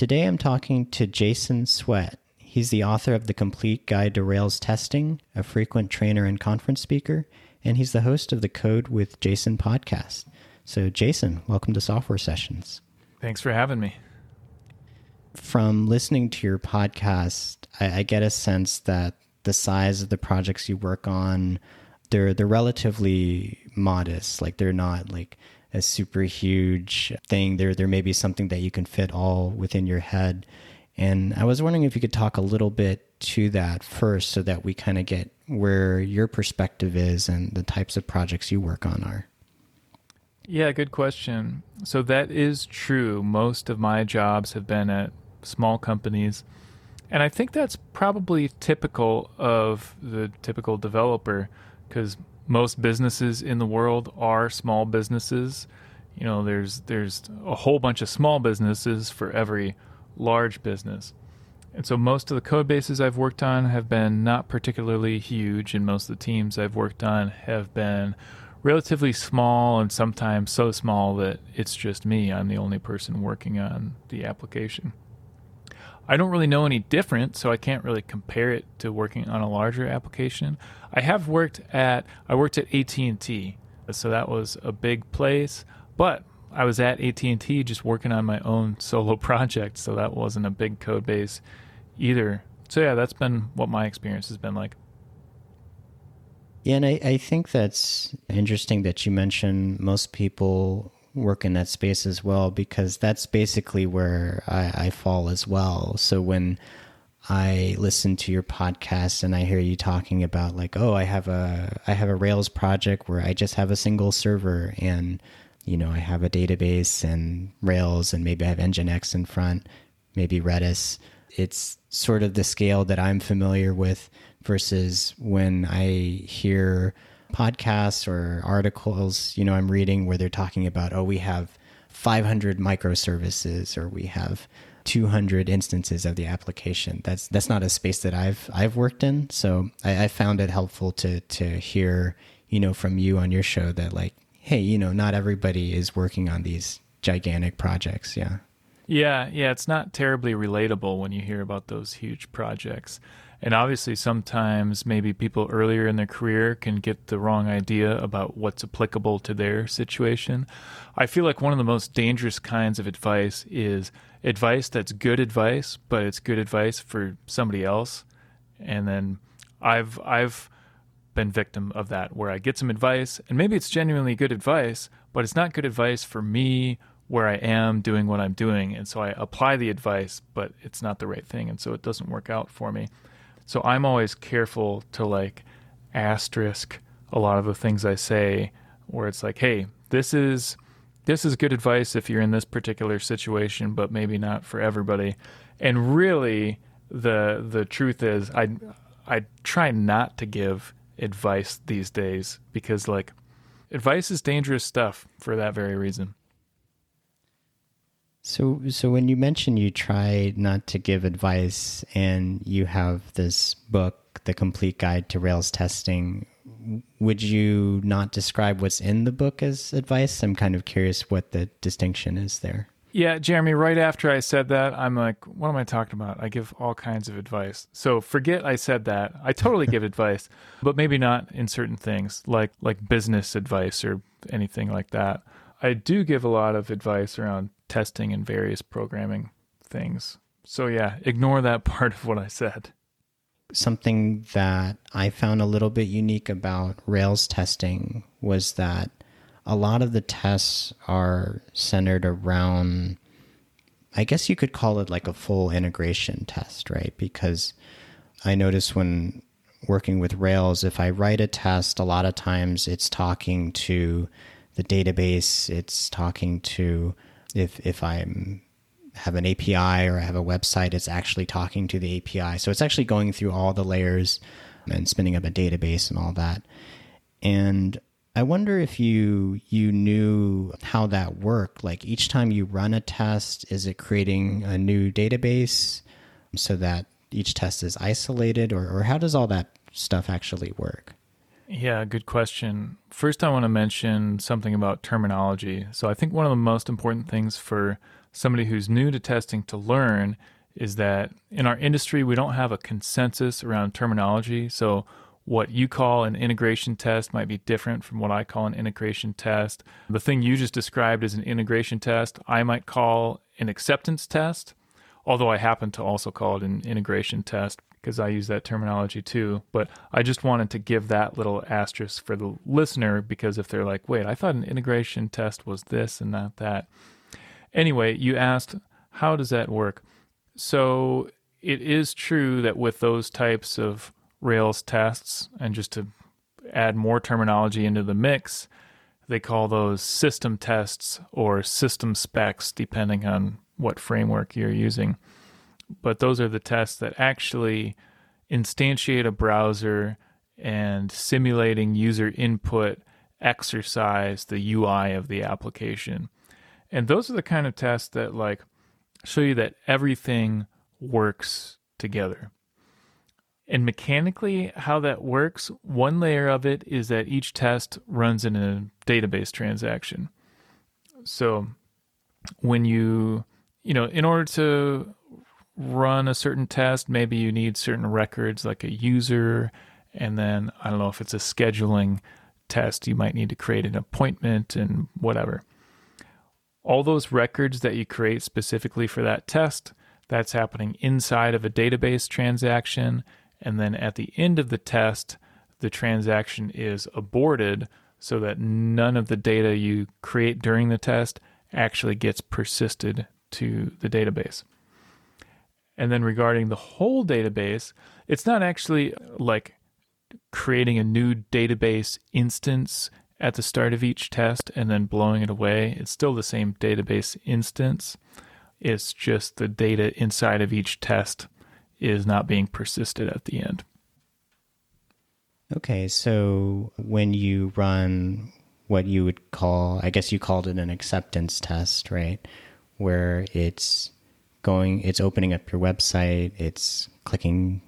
Today I'm talking to Jason Swett. He's the author of The Complete Guide to Rails Testing, a frequent trainer and conference speaker, and he's the host of the Code with Jason podcast. So, Jason, welcome to Software Sessions. Thanks for having me. From listening to your podcast, I, I get a sense that the size of the projects you work on, they're they're relatively modest. Like they're not like a super huge thing. There there may be something that you can fit all within your head. And I was wondering if you could talk a little bit to that first so that we kind of get where your perspective is and the types of projects you work on are. Yeah, good question. So that is true. Most of my jobs have been at small companies. And I think that's probably typical of the typical developer because most businesses in the world are small businesses. You know, there's there's a whole bunch of small businesses for every large business. And so most of the code bases I've worked on have been not particularly huge and most of the teams I've worked on have been relatively small and sometimes so small that it's just me. I'm the only person working on the application. I don't really know any different, so I can't really compare it to working on a larger application. I have worked at I worked at AT&T, so that was a big place, but I was at AT&T just working on my own solo project, so that wasn't a big code base either. So yeah, that's been what my experience has been like. Yeah, and I, I think that's interesting that you mentioned most people work in that space as well because that's basically where I, I fall as well. So when I listen to your podcast and I hear you talking about like, oh, I have a I have a Rails project where I just have a single server and you know I have a database and Rails and maybe I have Nginx in front, maybe Redis. It's sort of the scale that I'm familiar with versus when I hear podcasts or articles, you know, I'm reading where they're talking about, oh, we have 500 microservices or we have 200 instances of the application. That's that's not a space that I've I've worked in. So I, I found it helpful to to hear, you know, from you on your show that like, hey, you know, not everybody is working on these gigantic projects. Yeah. Yeah, yeah, it's not terribly relatable when you hear about those huge projects. And obviously, sometimes maybe people earlier in their career can get the wrong idea about what's applicable to their situation. I feel like one of the most dangerous kinds of advice is advice that's good advice, but it's good advice for somebody else. And then I've I've been victim of that where I get some advice and maybe it's genuinely good advice, but it's not good advice for me where I am doing what I'm doing. And so I apply the advice, but it's not the right thing. And so it doesn't work out for me. So I'm always careful to like asterisk a lot of the things I say where it's like, hey, this is this is good advice if you're in this particular situation, but maybe not for everybody. And really the the truth is I I try not to give advice these days because like advice is dangerous stuff for that very reason. So, so when you mention you try not to give advice, and you have this book, "The Complete Guide to Rails Testing," would you not describe what's in the book as advice? I'm kind of curious what the distinction is there. Yeah, Jeremy, right after I said that, I'm like, what am I talking about? I give all kinds of advice. So forget I said that. I totally give advice, but maybe not in certain things like like business advice or anything like that. I do give a lot of advice around testing and various programming things. So, yeah, ignore that part of what I said. Something that I found a little bit unique about Rails testing was that a lot of the tests are centered around, I guess you could call it like a full integration test, right? Because I notice when working with Rails, if I write a test, a lot of times it's talking to the database. It's talking to if if I'm have an API or I have a website, it's actually talking to the API. So it's actually going through all the layers and spinning up a database and all that. And I wonder if you you knew how that worked. Like each time you run a test, is it creating a new database so that each test is isolated, or, or how does all that stuff actually work? Yeah, good question. First, I want to mention something about terminology. So, I think one of the most important things for somebody who's new to testing to learn is that in our industry, we don't have a consensus around terminology. So, what you call an integration test might be different from what I call an integration test. The thing you just described as an integration test, I might call an acceptance test, although I happen to also call it an integration test because I use that terminology too. But I just wanted to give that little asterisk for the listener because if they're like, wait, I thought an integration test was this and not that. Anyway, you asked, how does that work? So it is true that with those types of Rails tests, and just to add more terminology into the mix, they call those system tests or system specs, depending on what framework you're using. But those are the tests that actually instantiate a browser and simulating user input exercise the UI of the application. And those are the kind of tests that like show you that everything works together. And mechanically, how that works, one layer of it is that each test runs in a database transaction. So when you, you know, in order to run a certain test, maybe you need certain records like a user, and then I don't know if it's a scheduling test, you might need to create an appointment and whatever. All those records that you create specifically for that test, that's happening inside of a database transaction and then at the end of the test, the transaction is aborted so that none of the data you create during the test actually gets persisted to the database. And then regarding the whole database, it's not actually like creating a new database instance at the start of each test and then blowing it away. It's still the same database instance. It's just the data inside of each test is not being persisted at the end. Okay, so when you run what you would call, I guess you called it an acceptance test, right? Where it's going, it's opening up your website, it's clicking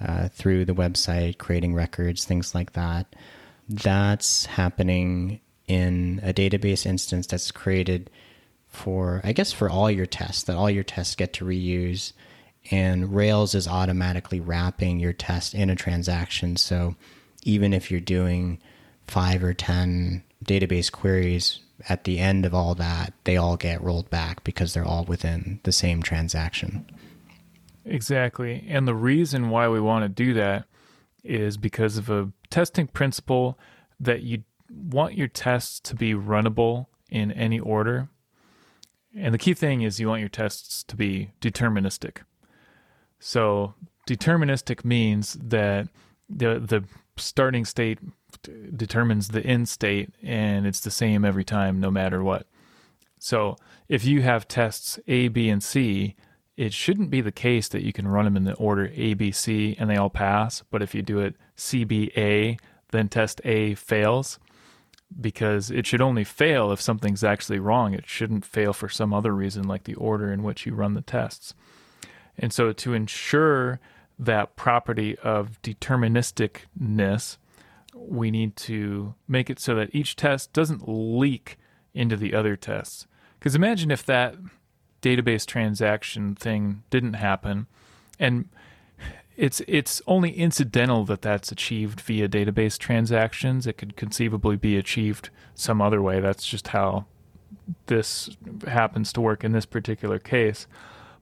uh, through the website, creating records, things like that. That's happening in a database instance that's created for, I guess, for all your tests, that all your tests get to reuse and Rails is automatically wrapping your test in a transaction. So even if you're doing five or 10 database queries at the end of all that, they all get rolled back because they're all within the same transaction. Exactly. And the reason why we want to do that is because of a testing principle that you want your tests to be runnable in any order. And the key thing is you want your tests to be deterministic. So deterministic means that the the starting state determines the end state and it's the same every time no matter what. So if you have tests A, B, and C, it shouldn't be the case that you can run them in the order A, B, C and they all pass. But if you do it C, B, A, then test A fails because it should only fail if something's actually wrong. It shouldn't fail for some other reason like the order in which you run the tests. And so to ensure that property of deterministicness, we need to make it so that each test doesn't leak into the other tests. Because imagine if that database transaction thing didn't happen, and it's it's only incidental that that's achieved via database transactions. It could conceivably be achieved some other way. That's just how this happens to work in this particular case.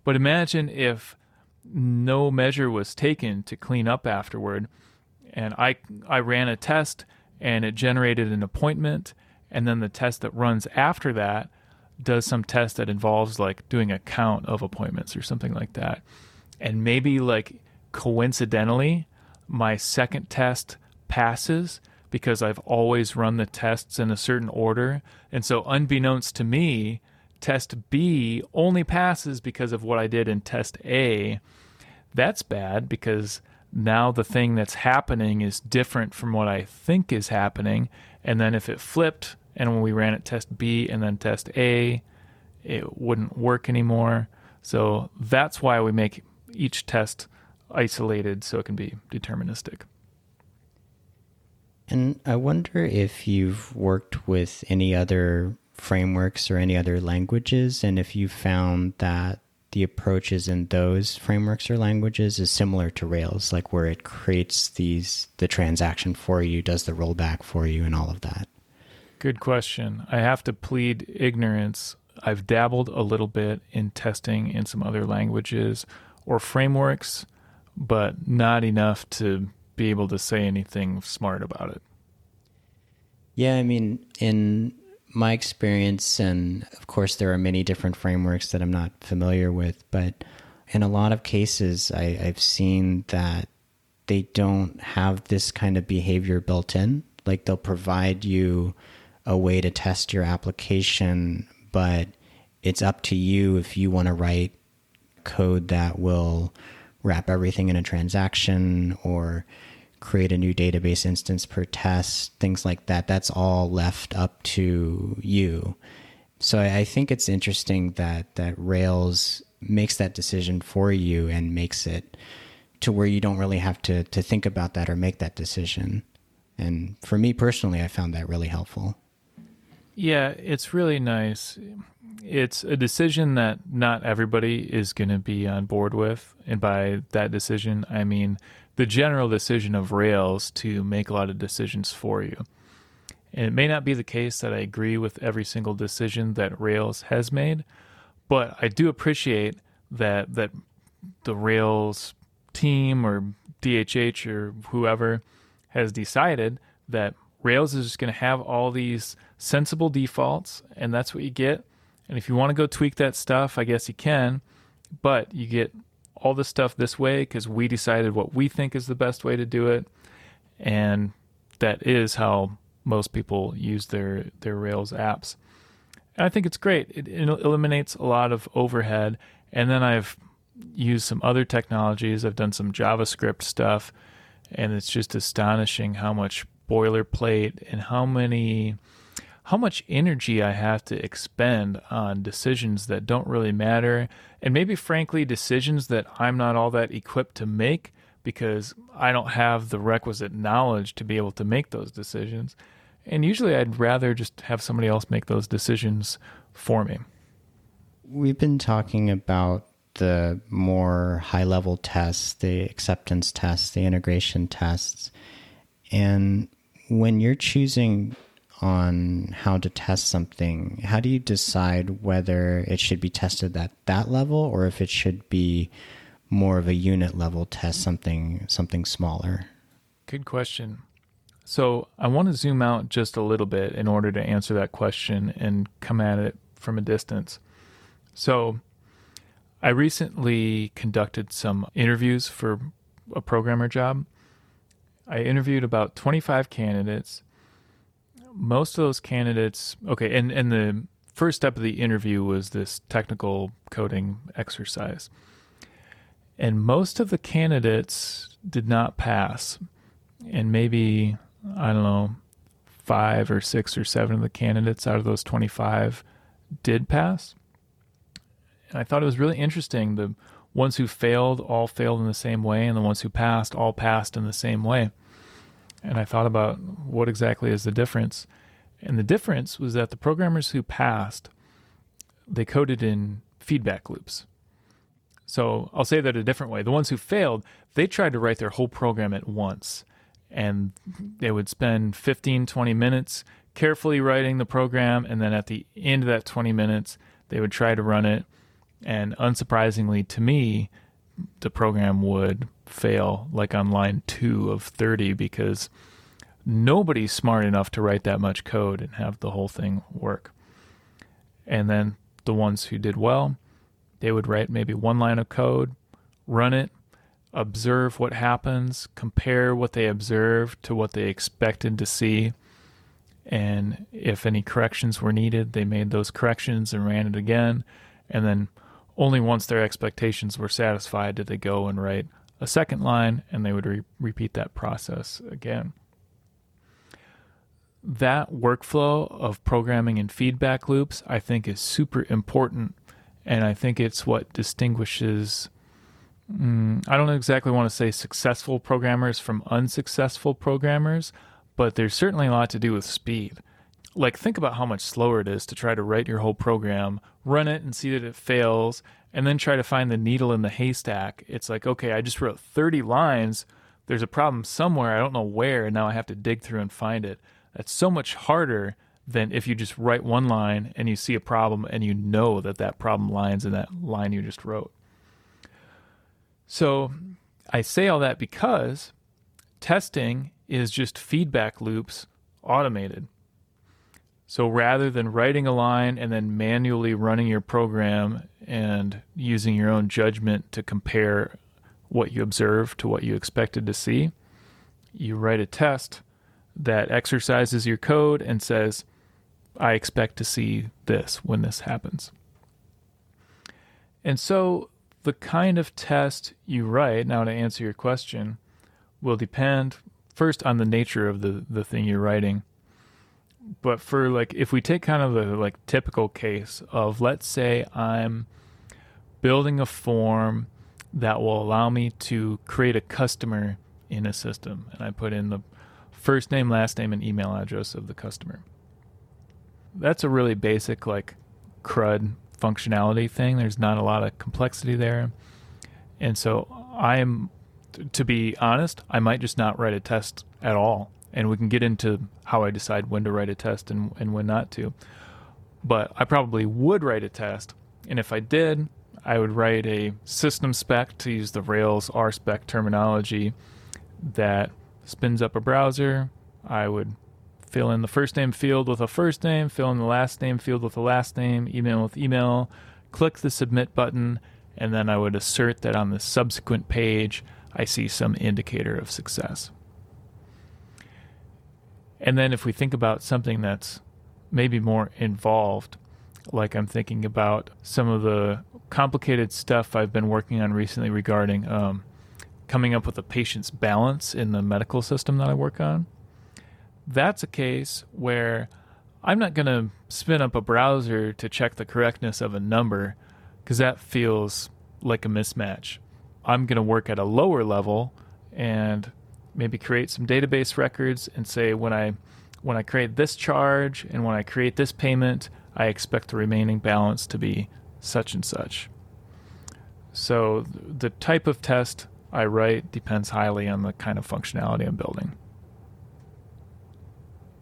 But imagine if no measure was taken to clean up afterward, and I I ran a test and it generated an appointment, and then the test that runs after that does some test that involves like doing a count of appointments or something like that, and maybe like coincidentally, my second test passes because I've always run the tests in a certain order, and so unbeknownst to me test B only passes because of what I did in test A, that's bad because now the thing that's happening is different from what I think is happening. And then if it flipped and when we ran it test B and then test A, it wouldn't work anymore. So that's why we make each test isolated so it can be deterministic. And I wonder if you've worked with any other frameworks or any other languages, and if you found that the approaches in those frameworks or languages is similar to Rails, like where it creates these the transaction for you, does the rollback for you, and all of that. Good question. I have to plead ignorance. I've dabbled a little bit in testing in some other languages or frameworks, but not enough to be able to say anything smart about it. Yeah, I mean, in my experience, and of course, there are many different frameworks that I'm not familiar with, but in a lot of cases, I, I've seen that they don't have this kind of behavior built in. Like they'll provide you a way to test your application, but it's up to you if you want to write code that will wrap everything in a transaction or create a new database instance per test, things like that. That's all left up to you. So I think it's interesting that that Rails makes that decision for you and makes it to where you don't really have to to think about that or make that decision. And for me personally, I found that really helpful. Yeah, it's really nice. It's a decision that not everybody is going to be on board with. And by that decision, I mean the general decision of Rails to make a lot of decisions for you. And it may not be the case that I agree with every single decision that Rails has made, but I do appreciate that that the Rails team or DHH or whoever has decided that Rails is just going to have all these sensible defaults, and that's what you get. And if you want to go tweak that stuff, I guess you can, but you get all this stuff this way because we decided what we think is the best way to do it, and that is how most people use their their Rails apps. And I think it's great. It, it eliminates a lot of overhead. And then I've used some other technologies. I've done some JavaScript stuff, and it's just astonishing how much boilerplate and how many how much energy I have to expend on decisions that don't really matter, and maybe frankly, decisions that I'm not all that equipped to make because I don't have the requisite knowledge to be able to make those decisions. And usually, I'd rather just have somebody else make those decisions for me. We've been talking about the more high level tests, the acceptance tests, the integration tests. And when you're choosing on how to test something, how do you decide whether it should be tested at that level or if it should be more of a unit level test, something something smaller? Good question. So I want to zoom out just a little bit in order to answer that question and come at it from a distance. So I recently conducted some interviews for a programmer job. I interviewed about 25 candidates most of those candidates, okay, and, and the first step of the interview was this technical coding exercise. And most of the candidates did not pass. And maybe, I don't know, five or six or seven of the candidates out of those 25 did pass. And I thought it was really interesting. The ones who failed all failed in the same way, and the ones who passed all passed in the same way and I thought about what exactly is the difference. And the difference was that the programmers who passed, they coded in feedback loops. So I'll say that a different way. The ones who failed, they tried to write their whole program at once. And they would spend 15, 20 minutes carefully writing the program. And then at the end of that 20 minutes, they would try to run it. And unsurprisingly to me, the program would fail like on line two of 30 because nobody's smart enough to write that much code and have the whole thing work. And then the ones who did well, they would write maybe one line of code, run it, observe what happens, compare what they observed to what they expected to see. And if any corrections were needed, they made those corrections and ran it again. And then only once their expectations were satisfied did they go and write a second line, and they would re- repeat that process again. That workflow of programming and feedback loops, I think, is super important, and I think it's what distinguishes. Mm, I don't exactly want to say successful programmers from unsuccessful programmers, but there's certainly a lot to do with speed. like think about how much slower it is to try to write your whole program, run it and see that it fails, and then try to find the needle in the haystack. It's like, okay, I just wrote 30 lines. There's a problem somewhere. I don't know where. And now I have to dig through and find it. That's so much harder than if you just write one line and you see a problem and you know that that problem lies in that line you just wrote. So I say all that because testing is just feedback loops automated. So rather than writing a line and then manually running your program and using your own judgment to compare what you observe to what you expected to see, you write a test that exercises your code and says, I expect to see this when this happens. And so the kind of test you write, now to answer your question, will depend first on the nature of the, the thing you're writing. But for like, if we take kind of the like typical case of, let's say I'm building a form that will allow me to create a customer in a system, and I put in the first name, last name, and email address of the customer. That's a really basic like CRUD functionality thing. There's not a lot of complexity there. And so I'm to be honest, I might just not write a test at all. And we can get into how I decide when to write a test and, and when not to. But I probably would write a test. And if I did, I would write a system spec to use the Rails RSpec terminology that spins up a browser. I would fill in the first name field with a first name, fill in the last name field with a last name, email with email, click the submit button, and then I would assert that on the subsequent page I see some indicator of success. And then if we think about something that's maybe more involved, like I'm thinking about some of the complicated stuff I've been working on recently regarding um, coming up with a patient's balance in the medical system that I work on that's a case where I'm not going to spin up a browser to check the correctness of a number because that feels like a mismatch. I'm going to work at a lower level and maybe create some database records and say when I when I create this charge and when I create this payment, I expect the remaining balance to be such and such. So the type of test I write depends highly on the kind of functionality I'm building.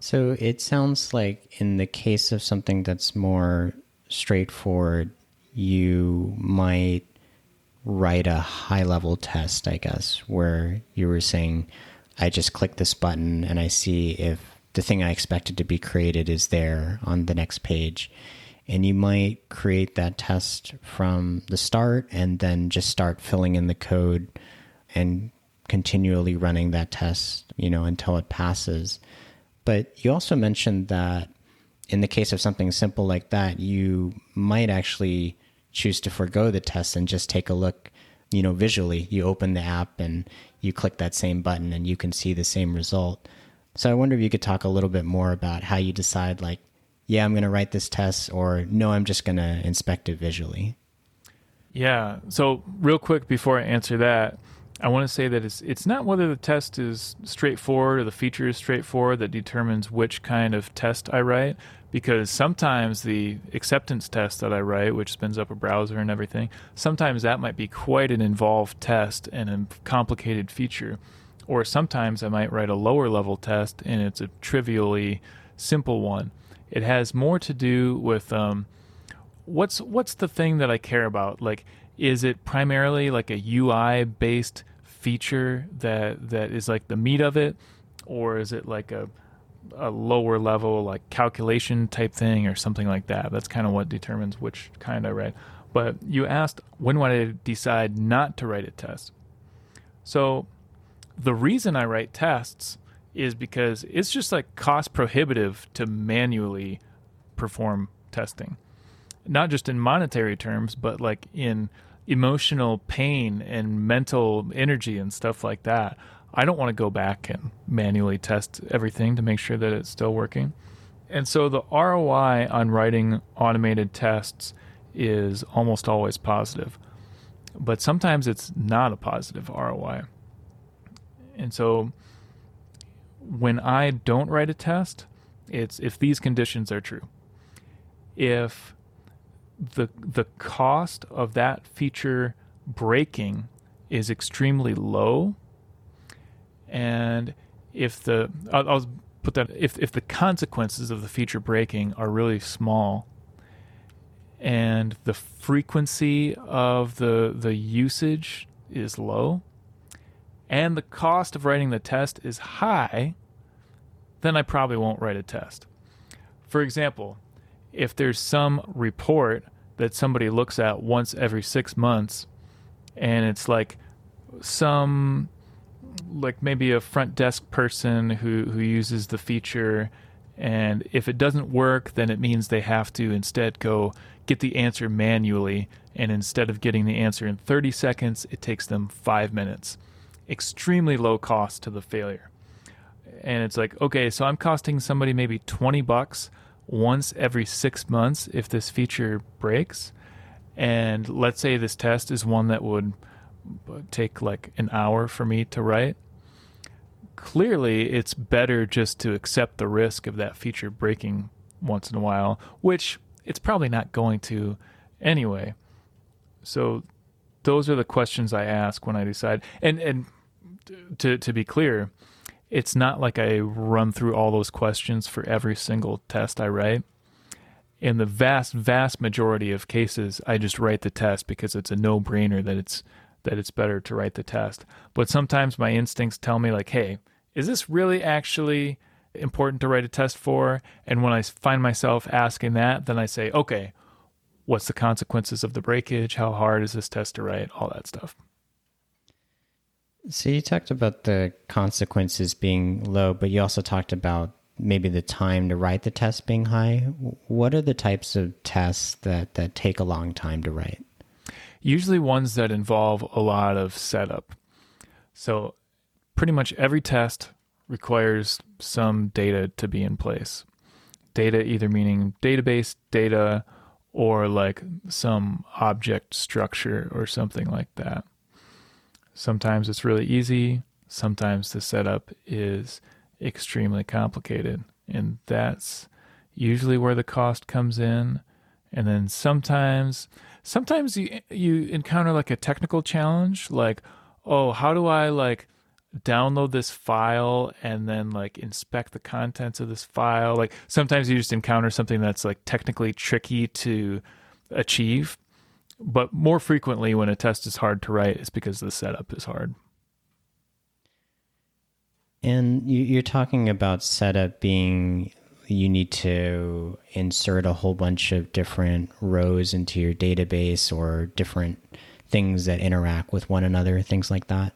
So it sounds like in the case of something that's more straightforward, you might write a high level test, I guess, where you were saying, I just click this button and I see if the thing I expected to be created is there on the next page. And you might create that test from the start and then just start filling in the code and continually running that test, you know, until it passes. But you also mentioned that in the case of something simple like that, you might actually choose to forego the test and just take a look, you know, visually. You open the app and you click that same button and you can see the same result. So I wonder if you could talk a little bit more about how you decide like, yeah, I'm going to write this test or no, I'm just going to inspect it visually. Yeah. So real quick before I answer that, I want to say that it's it's not whether the test is straightforward or the feature is straightforward that determines which kind of test I write because sometimes the acceptance test that I write, which spins up a browser and everything, sometimes that might be quite an involved test and a complicated feature. Or sometimes I might write a lower level test and it's a trivially simple one. It has more to do with um, what's what's the thing that I care about? Like, is it primarily like a UI based feature that that is like the meat of it, or is it like a a lower level like calculation type thing or something like that? That's kind of what determines which kind I write. But you asked when would I decide not to write a test? So the reason I write tests is because it's just like cost prohibitive to manually perform testing. Not just in monetary terms, but like in emotional pain and mental energy and stuff like that. I don't want to go back and manually test everything to make sure that it's still working. And so the ROI on writing automated tests is almost always positive. But sometimes it's not a positive ROI. And so when I don't write a test, It's if these conditions are true. If the the cost of that feature breaking is extremely low, and if the I'll, I'll put that if if the consequences of the feature breaking are really small, and the frequency of the the usage is low, and the cost of writing the test is high, then I probably won't write a test. For example, if there's some report that somebody looks at once every six months and it's like some like maybe a front desk person who who uses the feature and if it doesn't work then it means they have to instead go get the answer manually. And instead of getting the answer in 30 seconds it takes them 5 minutes. Extremely low cost to the failure. And it's like okay so i'm costing somebody maybe 20 bucks once every 6 months if this feature breaks and let's say this test is one that would uh, take like an hour for me to write, clearly it's better just to accept the risk of that feature breaking once in a while, which it's probably not going to anyway. So those are the questions I ask when I decide. And and to to be clear, it's not like I run through all those questions for every single test I write. In the vast vast majority of cases, I just write the test because it's a no-brainer that it's that it's better to write the test. But sometimes my instincts tell me, like, hey, is this really actually important to write a test for? And when I find myself asking that, then I say, okay, what's the consequences of the breakage? How hard is this test to write? All that stuff. So you talked about the consequences being low, but you also talked about maybe the time to write the test being high. What are the types of tests that, that take a long time to write? usually ones that involve a lot of setup. So, pretty much every test requires some data to be in place. Data either meaning database data or like some object structure or something like that. Sometimes it's really easy, sometimes the setup is extremely complicated, and that's usually where the cost comes in. And then sometimes sometimes you you encounter like a technical challenge like oh how do i like download this file and then like inspect the contents of this file? Like sometimes you just encounter something that's like technically tricky to achieve but more frequently when a test is hard to write it's because the setup is hard and you're talking about setup being you need to insert a whole bunch of different rows into your database or different things that interact with one another, things like that.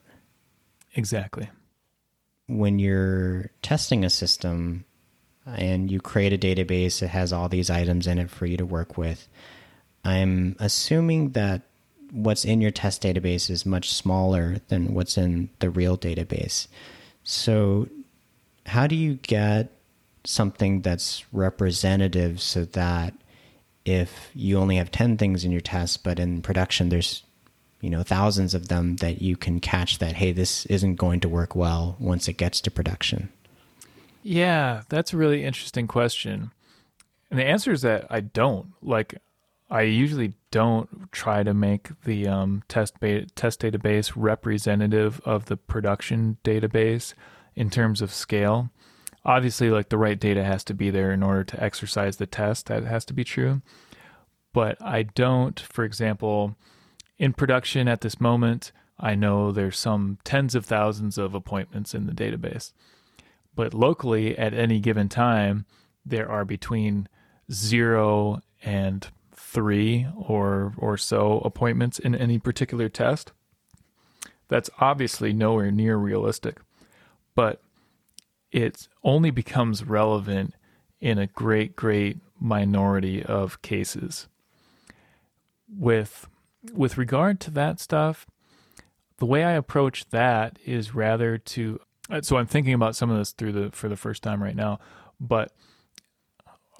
Exactly. When you're testing a system and you create a database, it has all these items in it for you to work with. I'm assuming that what's in your test database is much smaller than what's in the real database. So, how do you get something that's representative so that if you only have 10 things in your test but in production there's you know thousands of them that you can catch that hey this isn't going to work well once it gets to production? Yeah that's a really interesting question. And the answer is that i don't. Like i usually don't try to make the um, test ba- test database representative of the production database in terms of scale. Obviously like the right data has to be there in order to exercise the test. That has to be true. But i don't for example in production at this moment i know there's some tens of thousands of appointments in the database. But locally at any given time there are between 0 and 3 or or so appointments in any particular test that's obviously nowhere near realistic but it only becomes relevant in a great, great minority of cases. With with regard to that stuff, the way I approach that is rather to so I'm thinking about some of this through the for the first time right now, but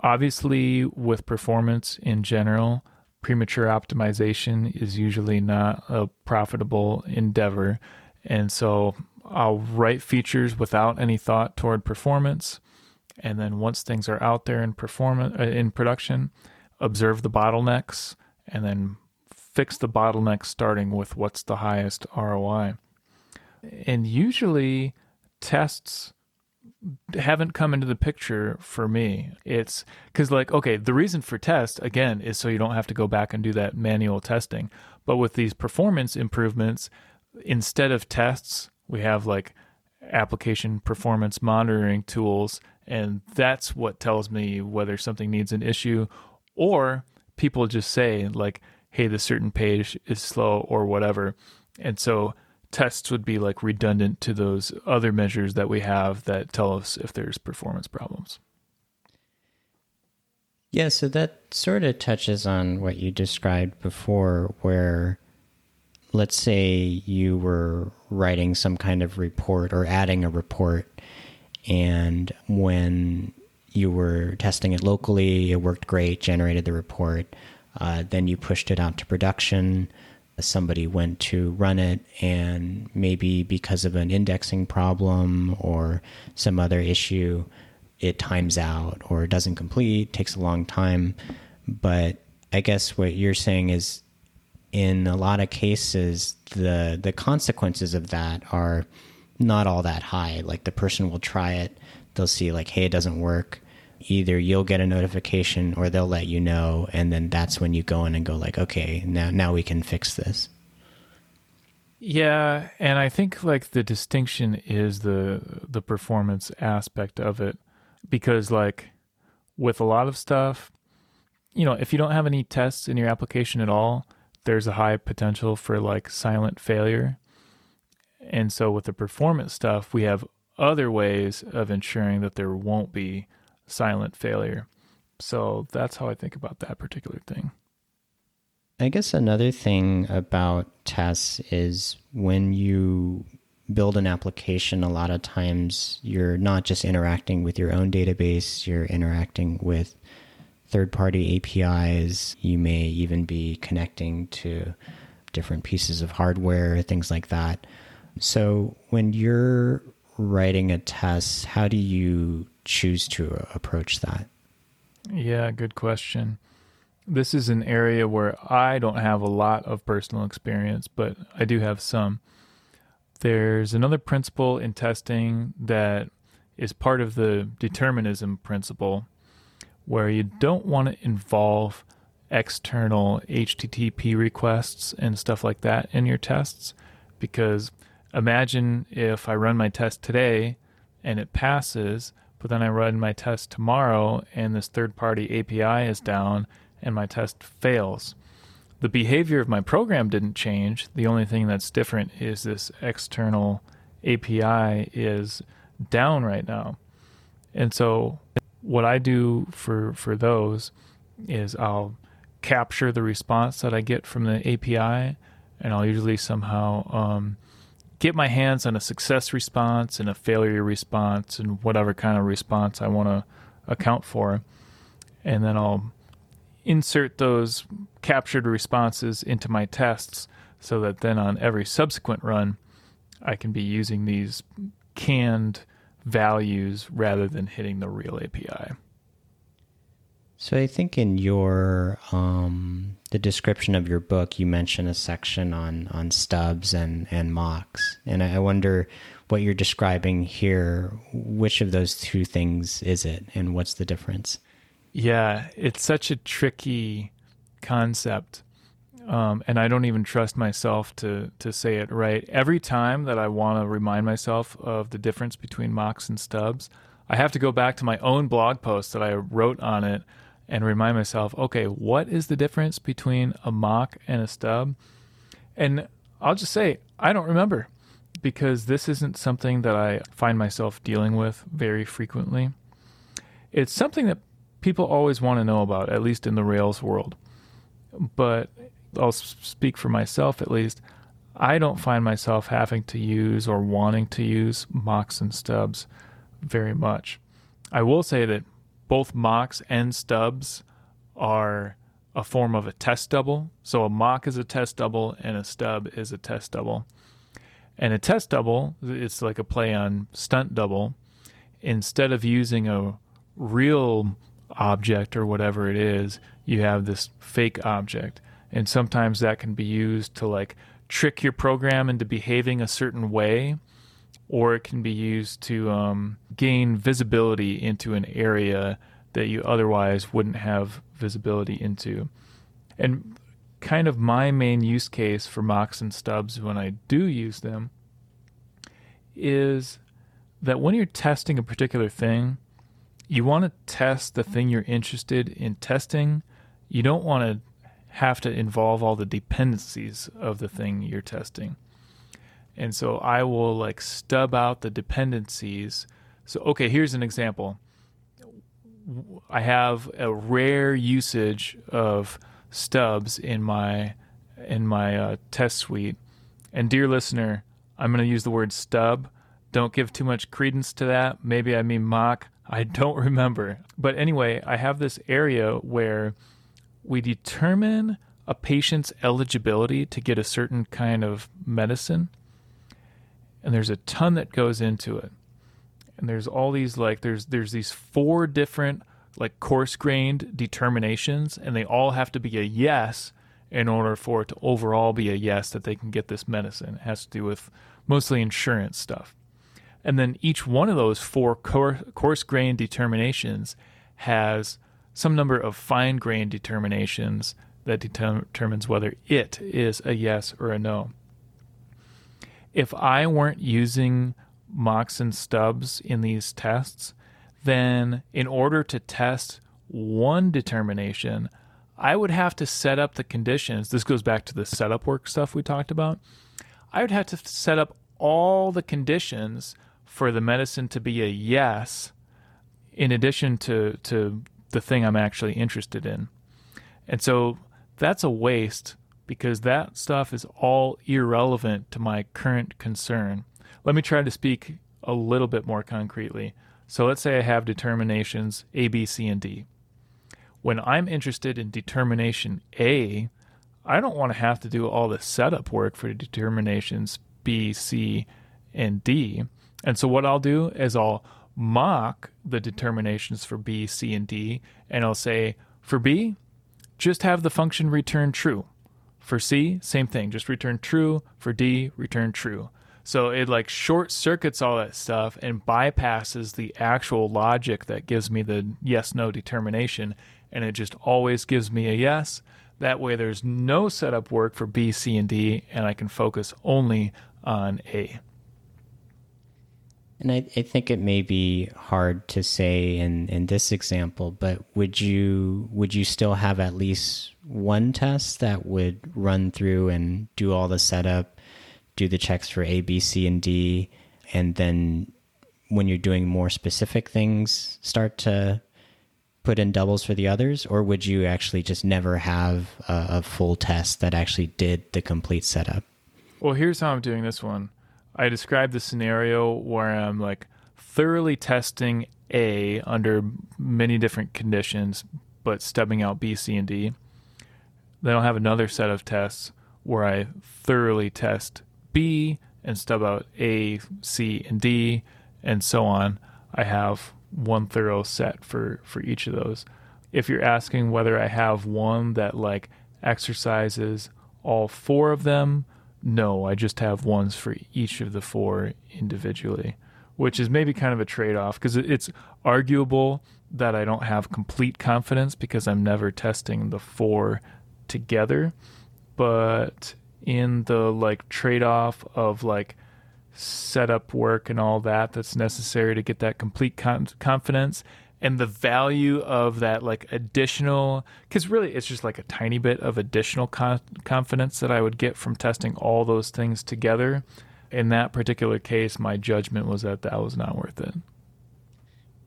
obviously with performance in general, premature optimization is usually not a profitable endeavor. And so I'll write features without any thought toward performance. and then once things are out there in performance uh, in production, observe the bottlenecks and then fix the bottlenecks starting with what's the highest ROI. And usually tests haven't come into the picture for me. It's because, like, okay, the reason for test, again, is so you don't have to go back and do that manual testing. But with these performance improvements, instead of tests, we have like application performance monitoring tools. And that's what tells me whether something needs an issue or people just say, like, hey, this certain page is slow or whatever. And so tests would be like redundant to those other measures that we have that tell us if there's performance problems. Yeah, so that sort of touches on what you described before, where let's say you were writing some kind of report or adding a report, and when you were testing it locally, it worked great, generated the report, uh, then you pushed it out to production somebody went to run it and maybe because of an indexing problem or some other issue it times out or doesn't complete takes a long time. But i guess what you're saying is in a lot of cases the the consequences of that are not all that high. Like the person will try it. They'll see like hey it doesn't work either you'll get a notification or they'll let you know and then that's when you go in and go like okay now now we can fix this. Yeah and i think like the distinction is the the performance aspect of it because like with a lot of stuff you know if you don't have any tests in your application at all there's a high potential for like silent failure. And so with the performance stuff we have other ways of ensuring that there won't be silent failure. So that's how I think about that particular thing. I guess another thing about tests is when you build an application, a lot of times you're not just interacting with your own database, you're interacting with third party APIs. You may even be connecting to different pieces of hardware, things like that. So when you're writing a test, how do you choose to approach that? Yeah, good question. This is an area where I don't have a lot of personal experience, but I do have some. There's another principle in testing that is part of the determinism principle where you don't want to involve external HTTP requests and stuff like that in your tests because imagine if I run my test today and it passes, but then I run my test tomorrow and this third party API is down and my test fails. The behavior of my program didn't change. The only thing that's different is this external API is down right now. And so what I do for for those is I'll capture the response that I get from the API and I'll usually somehow um, get my hands on a success response and a failure response and whatever kind of response I want to account for. And then I'll insert those captured responses into my tests so that then on every subsequent run, I can be using these canned values rather than hitting the real API. So I think in your um, the description of your book, you mention a section on on stubs and and mocks, and I wonder what you're describing here. Which of those two things is it, and what's the difference? Yeah, it's such a tricky concept, um, and I don't even trust myself to to say it right. Every time that I want to remind myself of the difference between mocks and stubs, I have to go back to my own blog post that I wrote on it and remind myself, okay, what is the difference between a mock and a stub? And I'll just say, I don't remember because this isn't something that I find myself dealing with very frequently. It's something that people always want to know about, at least in the Rails world. But I'll speak for myself at least. I don't find myself having to use or wanting to use mocks and stubs very much. I will say that both mocks and stubs are a form of a test double. So a mock is a test double and a stub is a test double. And a test double, it's like a play on stunt double. instead of using a real object or whatever it is, you have this fake object. And sometimes that can be used to like trick your program into behaving a certain way, or it can be used to um, gain visibility into an area that you otherwise wouldn't have visibility into. And kind of my main use case for mocks and stubs when I do use them is that when you're testing a particular thing, you want to test the thing you're interested in testing. You don't want to have to involve all the dependencies of the thing you're testing. And so I will like stub out the dependencies. So, okay, here's an example. I have a rare usage of stubs in my in my uh, test suite. And dear listener, I'm going to use the word stub. Don't give too much credence to that. Maybe I mean mock. I don't remember. But anyway, I have this area where we determine a patient's eligibility to get a certain kind of medicine. And there's a ton that goes into it. And there's all these like there's there's these four different like coarse grained determinations and they all have to be a yes in order for it to overall be a yes that they can get this medicine. It has to do with mostly insurance stuff. And then each one of those four coarse grained determinations has some number of fine grained determinations that determines whether it is a yes or a no. If I weren't using mocks and stubs in these tests, then in order to test one determination, I would have to set up the conditions. This goes back to the setup work stuff we talked about. I would have to set up all the conditions for the medicine to be a yes in addition to to the thing I'm actually interested in. And so that's a waste because that stuff is all irrelevant to my current concern. Let me try to speak a little bit more concretely. So let's say I have determinations A, B, C, and D. When I'm interested in determination A, I don't want to have to do all the setup work for determinations B, C, and D. And so what I'll do is I'll mock the determinations for B, C, and D, and I'll say for B, just have the function return true. For C, same thing, just return true. For D, return true. So it like short circuits all that stuff and bypasses the actual logic that gives me the yes no determination. And it just always gives me a yes. That way there's no setup work for B, C, and D, and I can focus only on A. And I, I think it may be hard to say in, in this example, but would you would you still have at least one test that would run through and do all the setup do the checks for A, B, C, and D, and then when you're doing more specific things, start to put in doubles for the others, or would you actually just never have a, a full test that actually did the complete setup? Well, here's how I'm doing this one. I described the scenario where I'm like thoroughly testing A under many different conditions, but stubbing out B, C, and D. Then I'll have another set of tests where I thoroughly test B and stub out A, C, and D, and so on. I have one thorough set for for each of those. If you're asking whether I have one that like exercises all four of them, no, I just have ones for each of the four individually, which is maybe kind of a trade off because it's arguable that I don't have complete confidence because I'm never testing the four together. But in the like trade off of like setup work and all that that's necessary to get that complete con- confidence and the value of that like additional because really it's just like a tiny bit of additional con- confidence that i would get from testing all those things together. In that particular case my judgment was that that was not worth it.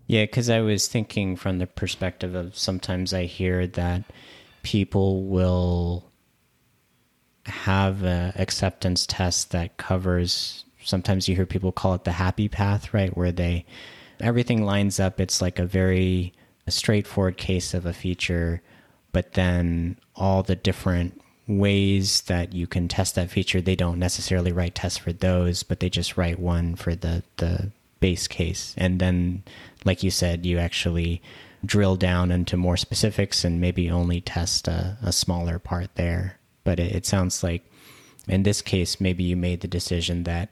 Yeah because i was thinking from the perspective of sometimes i hear that people will have an acceptance test that covers sometimes you hear people call it the happy path right? Where they everything lines up it's like a very straightforward case of a feature but then all the different ways that you can test that feature they don't necessarily write tests for those but they just write one for the the base case. And then, like you said, you actually drill down into more specifics and maybe only test a, a smaller part there. But it, it sounds like in this case, maybe you made the decision that,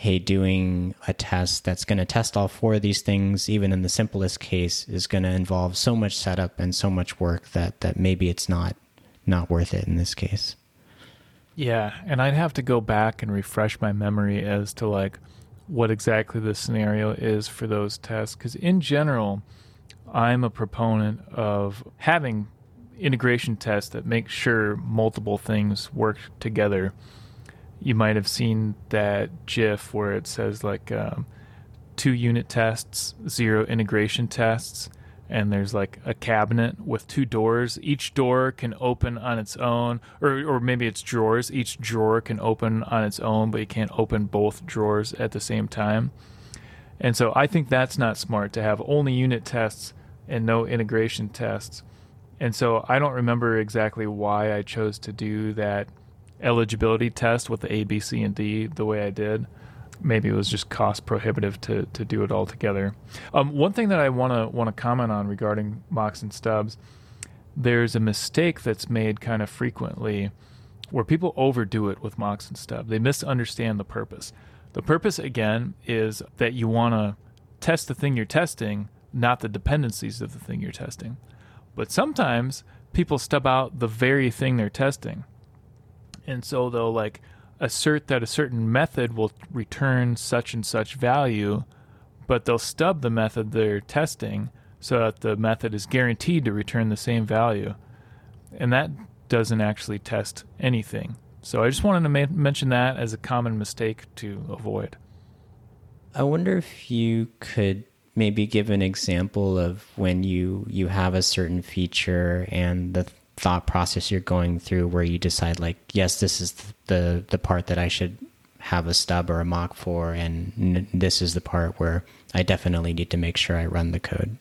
hey, doing a test that's going to test all four of these things, even in the simplest case, is going to involve so much setup and so much work that, that maybe it's not not worth it in this case. Yeah, and I'd have to go back and refresh my memory as to like what exactly the scenario is for those tests because in general, I'm a proponent of having integration tests that make sure multiple things work together. You might have seen that GIF where it says like um, two unit tests, zero integration tests, and there's like a cabinet with two doors. Each door can open on its own, or or maybe it's drawers. Each drawer can open on its own, but you can't open both drawers at the same time. And so I think that's not smart to have only unit tests and no integration tests. And so I don't remember exactly why I chose to do that eligibility test with the A, B, C, and D the way I did. Maybe it was just cost prohibitive to, to do it all together. Um, one thing that I want to want to comment on regarding mocks and stubs, there's a mistake that's made kind of frequently where people overdo it with mocks and stubs. They misunderstand the purpose. The purpose again is that you want to test the thing you're testing, not the dependencies of the thing you're testing. But sometimes people stub out the very thing they're testing. And so they'll like assert that a certain method will return such and such value, but they'll stub the method they're testing so that the method is guaranteed to return the same value. And that doesn't actually test anything. So I just wanted to ma- mention that as a common mistake to avoid. I wonder if you could maybe give an example of when you you have a certain feature and the thought process you're going through where you decide like yes this is the the part that I should have a stub or a mock for and this is the part where I definitely need to make sure I run the code.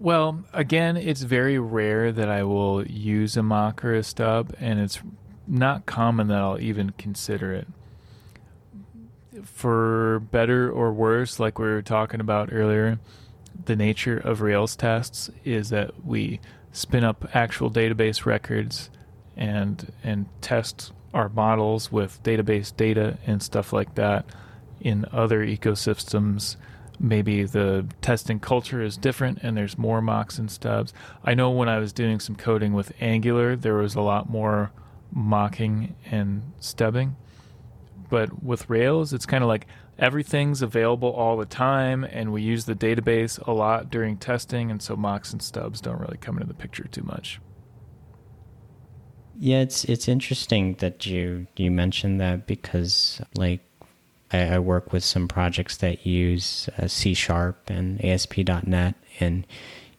Well, again, it's very rare that I will use a mock or a stub and it's not common that I'll even consider it for better or worse, like we were talking about earlier, the nature of Rails tests is that we spin up actual database records and and test our models with database data and stuff like that. In other ecosystems, maybe the testing culture is different and there's more mocks and stubs. I know when I was doing some coding with Angular, there was a lot more mocking and stubbing but with Rails, it's kind of like everything's available all the time, and we use the database a lot during testing, and so mocks and stubs don't really come into the picture too much. Yeah, it's it's interesting that you you mentioned that because like I, I work with some projects that use uh, C sharp and ASP.NET, and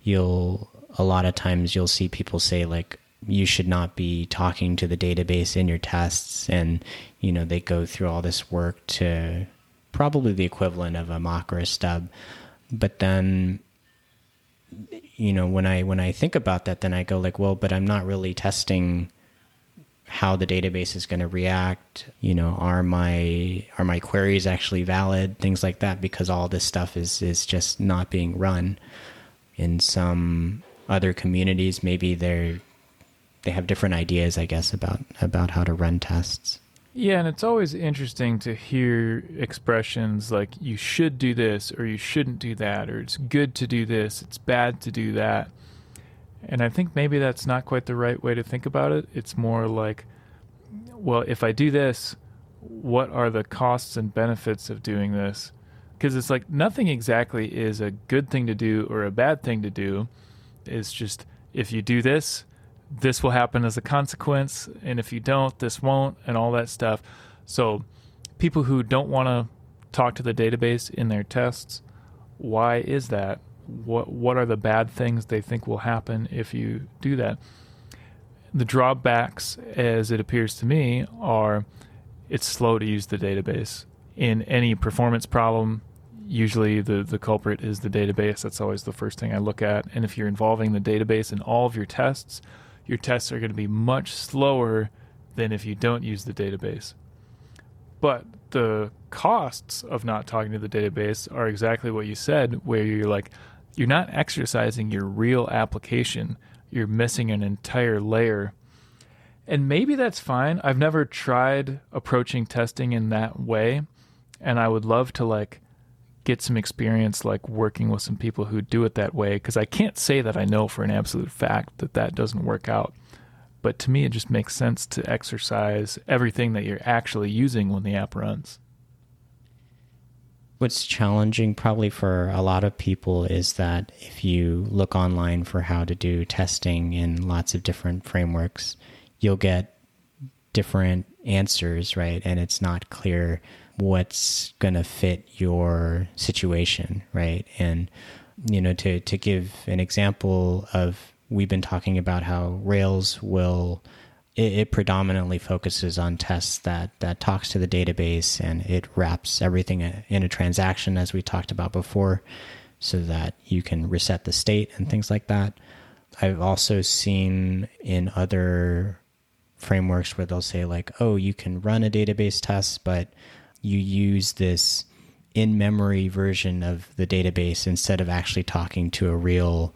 you'll a lot of times you'll see people say like you should not be talking to the database in your tests and you know they go through all this work to probably the equivalent of a mock or a stub. But then you know when i when i think about that then i go like well but i'm not really testing how the database is going to react. You know are my are my queries actually valid? Things like that because all this stuff is is just not being run. In some other communities maybe they're they have different ideas, I guess, about about how to run tests. Yeah, and it's always interesting to hear expressions like you should do this or you shouldn't do that or it's good to do this, it's bad to do that. And I think maybe that's not quite the right way to think about it. It's more like well, if I do this, what are the costs and benefits of doing this? Because it's like nothing exactly is a good thing to do or a bad thing to do. It's just if you do this, this will happen as a consequence, and if you don't, this won't, and all that stuff. So, people who don't want to talk to the database in their tests, why is that? What what are the bad things they think will happen if you do that? The drawbacks, as it appears to me, are it's slow to use the database. In any performance problem, usually the, the culprit is the database. That's always the first thing I look at. And if you're involving the database in all of your tests, your tests are going to be much slower than if you don't use the database. But the costs of not talking to the database are exactly what you said, where you're like, you're not exercising your real application. You're missing an entire layer. And maybe that's fine. I've never tried approaching testing in that way. And I would love to like get some experience like working with some people who do it that way because I can't say that I know for an absolute fact that that doesn't work out. But to me, it just makes sense to exercise everything that you're actually using when the app runs. What's challenging, probably for a lot of people, is that if you look online for how to do testing in lots of different frameworks, you'll get different answers, right? And it's not clear what's going to fit your situation, right? And you know, to to give an example of we've been talking about how Rails will it, it, predominantly focuses on tests that that talks to the database and it wraps everything in a transaction as we talked about before so that you can reset the state and things like that i've also seen in other frameworks where they'll say like oh you can run a database test but you use this in memory version of the database instead of actually talking to a real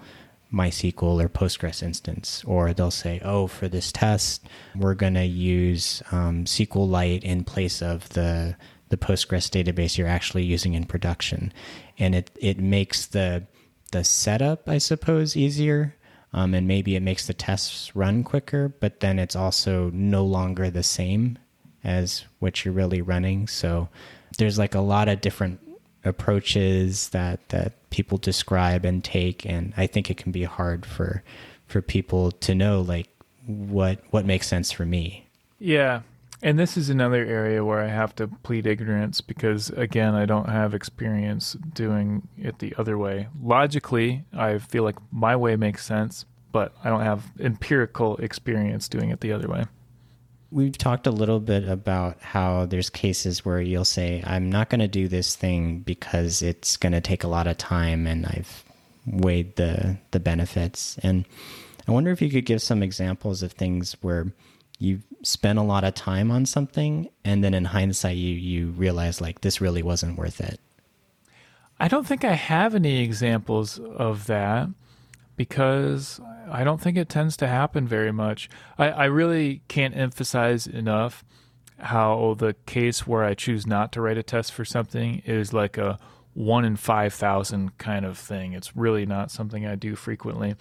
MySQL or Postgres instance, or they'll say, "Oh, for this test, we're going to use um, SQLite in place of the the Postgres database you're actually using in production," and it it makes the the setup, I suppose, easier, um, and maybe it makes the tests run quicker. But then it's also no longer the same as what you're really running. So there's like a lot of different approaches that that people describe and take and i think it can be hard for for people to know like what what makes sense for me. Yeah. And this is another area where i have to plead ignorance because again i don't have experience doing it the other way. Logically i feel like my way makes sense but i don't have empirical experience doing it the other way We've talked a little bit about how there's cases where you'll say, I'm not going to do this thing because it's going to take a lot of time and I've weighed the, the benefits. And I wonder if you could give some examples of things where you spent a lot of time on something and then in hindsight you, you realize like this really wasn't worth it. I don't think I have any examples of that because I don't think it tends to happen very much. I, I really can't emphasize enough how the case where I choose not to write a test for something is like a one in 5,000 kind of thing. It's really not something I do frequently.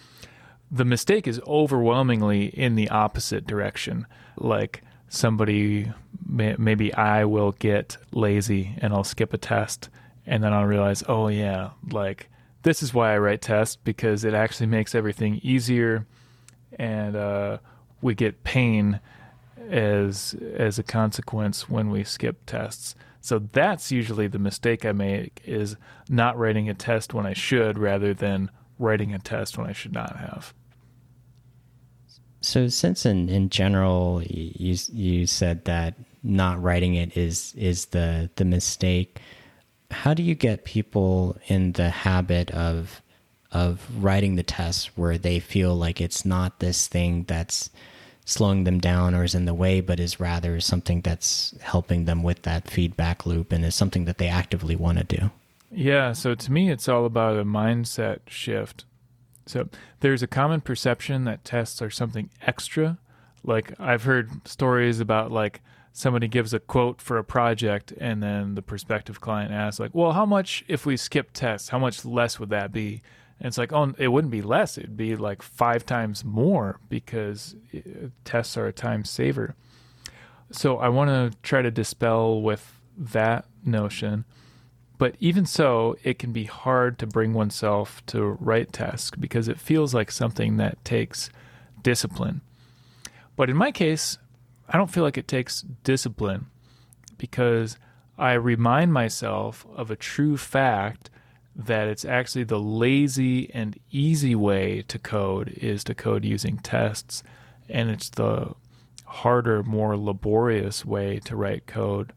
The mistake is overwhelmingly in the opposite direction. Like somebody, maybe I will get lazy and I'll skip a test and then I'll realize, oh, yeah, like this is why I write tests because it actually makes everything easier, and uh, we get pain as as a consequence when we skip tests. So that's usually the mistake I make is not writing a test when I should, rather than writing a test when I should not have. So, since in, in general you you said that not writing it is is the the mistake, how do you get people in the habit of of writing the test where they feel like it's not this thing that's slowing them down or is in the way, but is rather something that's helping them with that feedback loop and is something that they actively want to do? Yeah, so to me, it's all about a mindset shift. So there's a common perception that tests are something extra. Like I've heard stories about like somebody gives a quote for a project and then the prospective client asks like well how much if we skip tests how much less would that be? And it's like oh it wouldn't be less it'd be like five times more because uh, tests are a time saver. So i want to try to dispel with that notion but even so it can be hard to bring oneself to write tests because it feels like something that takes discipline. But in my case I don't feel like it takes discipline because I remind myself of a true fact that it's actually the lazy and easy way to code is to code using tests, and it's the harder, more laborious way to write code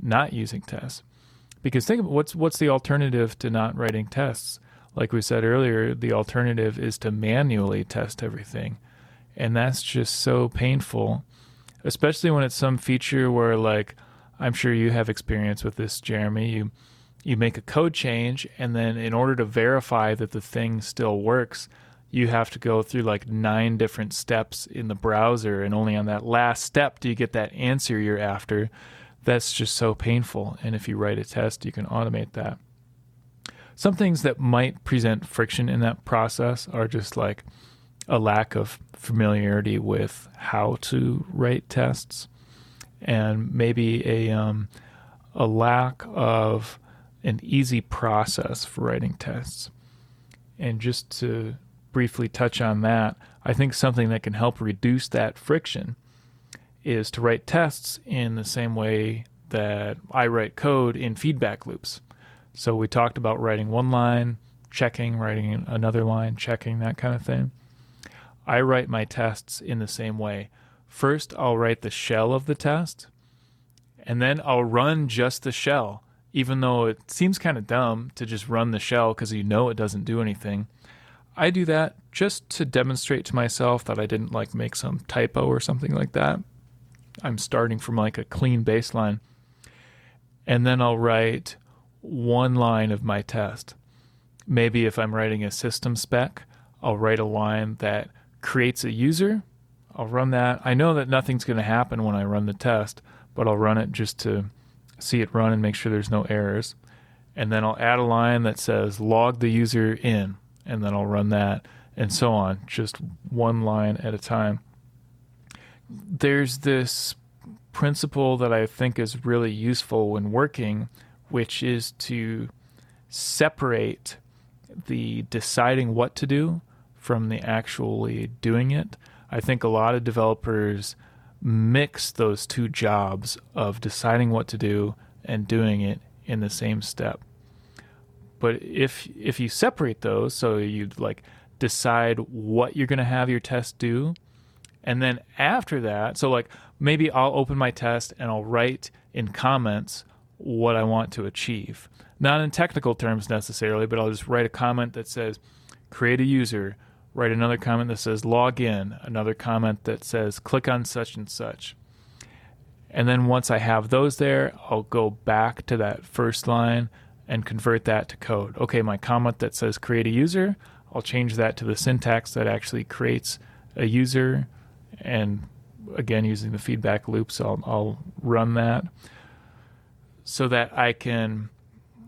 not using tests. Because think of what's what's the alternative to not writing tests? Like we said earlier, the alternative is to manually test everything. And that's just so painful especially when it's some feature where like I'm sure you have experience with this, Jeremy. You you make a code change and then in order to verify that the thing still works, you have to go through like nine different steps in the browser and only on that last step do you get that answer you're after. That's just so painful. And if you write a test, you can automate that. Some things that might present friction in that process are just like a lack of familiarity with how to write tests and maybe a um, a lack of an easy process for writing tests. And just to briefly touch on that, I think something that can help reduce that friction is to write tests in the same way that I write code in feedback loops. So we talked about writing one line, checking, writing another line, checking, that kind of thing. I write my tests in the same way. First, I'll write the shell of the test, and then I'll run just the shell, even though it seems kind of dumb to just run the shell because you know it doesn't do anything. I do that just to demonstrate to myself that I didn't like make some typo or something like that. I'm starting from like a clean baseline. And then I'll write one line of my test. Maybe if I'm writing a system spec, I'll write a line that creates a user. I'll run that. I know that nothing's going to happen when I run the test, but I'll run it just to see it run and make sure there's no errors. And then I'll add a line that says log the user in, and then I'll run that, and so on, just one line at a time. There's this principle that I think is really useful when working, which is to separate the deciding what to do from the actually doing it. I think a lot of developers mix those two jobs of deciding what to do and doing it in the same step. But if if you separate those, so you like decide what you're going to have your test do, and then after that, so like maybe I'll open my test and I'll write in comments what I want to achieve. Not in technical terms necessarily, but I'll just write a comment that says create a user, write another comment that says log in, another comment that says click on such and such. And then once I have those there, I'll go back to that first line and convert that to code. Okay, my comment that says create a user, I'll change that to the syntax that actually creates a user. And again, using the feedback loops, I'll, I'll run that so that I can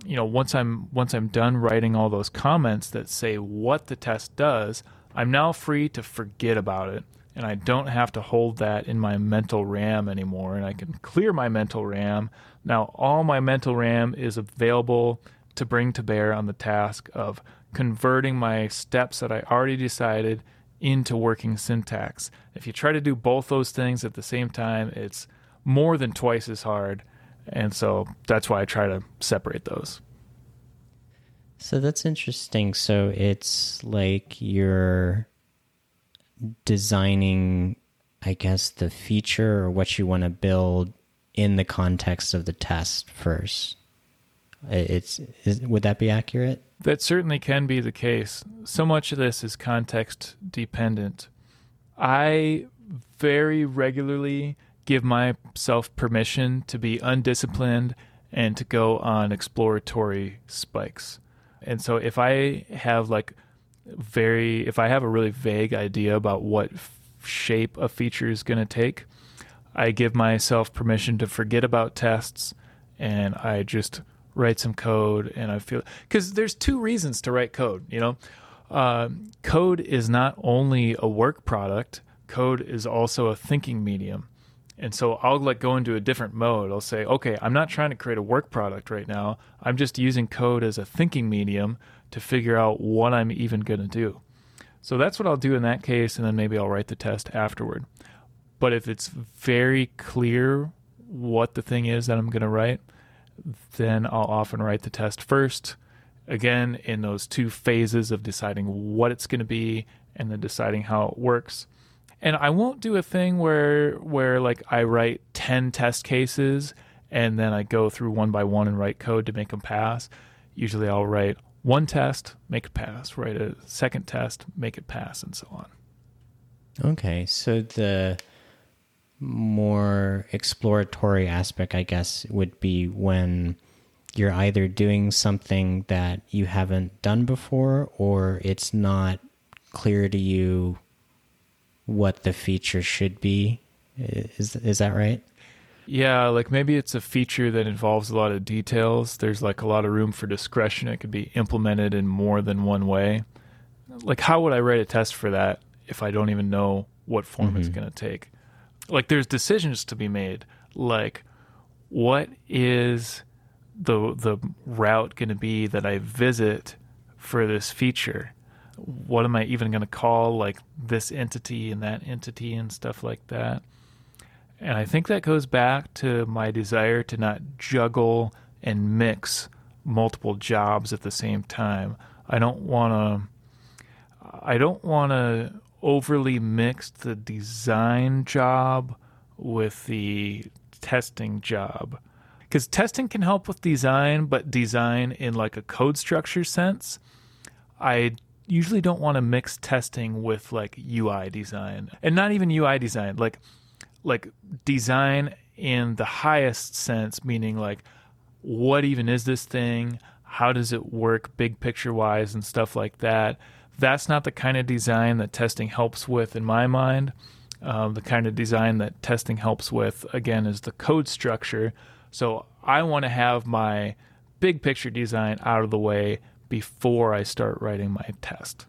you know once i'm once i'm done writing all those comments that say what the test does I'm now free to forget about it and I don't have to hold that in my mental RAM anymore and I can clear my mental RAM. Now all my mental RAM is available to bring to bear on the task of converting my steps that I already decided into working syntax. If you try to do both those things at the same time, it's more than twice as hard. And so that's why I try to separate those. So that's interesting. So it's like you're designing, I guess, the feature or what you want to build in the context of the test first. It's is, would that be accurate? That certainly can be the case. So much of this is context dependent. I very regularly give myself permission to be undisciplined and to go on exploratory spikes. And so if I have like very if I have a really vague idea about what f- shape a feature is going to take, I give myself permission to forget about tests and I just write some code and I feel cuz there's two reasons to write code, you know. Uh, code is not only a work product, code is also a thinking medium. And so I'll like go into a different mode. I'll say, okay, I'm not trying to create a work product right now. I'm just using code as a thinking medium to figure out what I'm even going to do. So that's what I'll do in that case, and then maybe I'll write the test afterward. But if it's very clear what the thing is that I'm going to write, then I'll often write the test first. Again, in those two phases of deciding what it's going to be and then deciding how it works and I won't do a thing where where like I write 10 test cases and then I go through one by one and write code to make them pass. Usually I'll write one test, make it pass, write a second test, make it pass and so on. Okay, so the more exploratory aspect, I guess, would be when you're either doing something that you haven't done before or it's not clear to you what the feature should be. Is is that right? Yeah, like maybe it's a feature that involves a lot of details. There's like a lot of room for discretion. It could be implemented in more than one way. Like, how would I write a test for that if I don't even know what form mm-hmm. it's going to take? Like, there's decisions to be made. Like, what is the the route going to be that I visit for this feature? What am I even going to call like this entity and that entity and stuff like that? And I think that goes back to my desire to not juggle and mix multiple jobs at the same time. I don't want to I don't want to overly mix the design job with the testing job. Cuz testing can help with design, but design in like a code structure sense, I usually don't want to mix testing with like UI design. And not even UI design. Like like design in the highest sense, meaning like what even is this thing? How does it work big picture wise and stuff like that? That's not the kind of design that testing helps with in my mind. Um, the kind of design that testing helps with, again, is the code structure. So I want to have my big picture design out of the way before I start writing my test.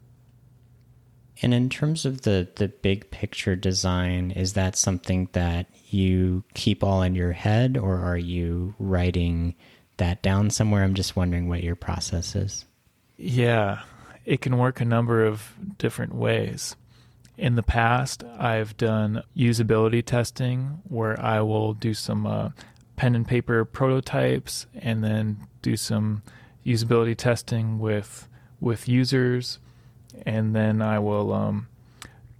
And in terms of the the big picture design, is that something that you keep all in your head or are you writing that down somewhere? I'm just wondering what your process is. Yeah, it can work a number of different ways. In the past, I've done usability testing where I will do some uh, pen and paper prototypes and then do some usability testing with with users and then I will um,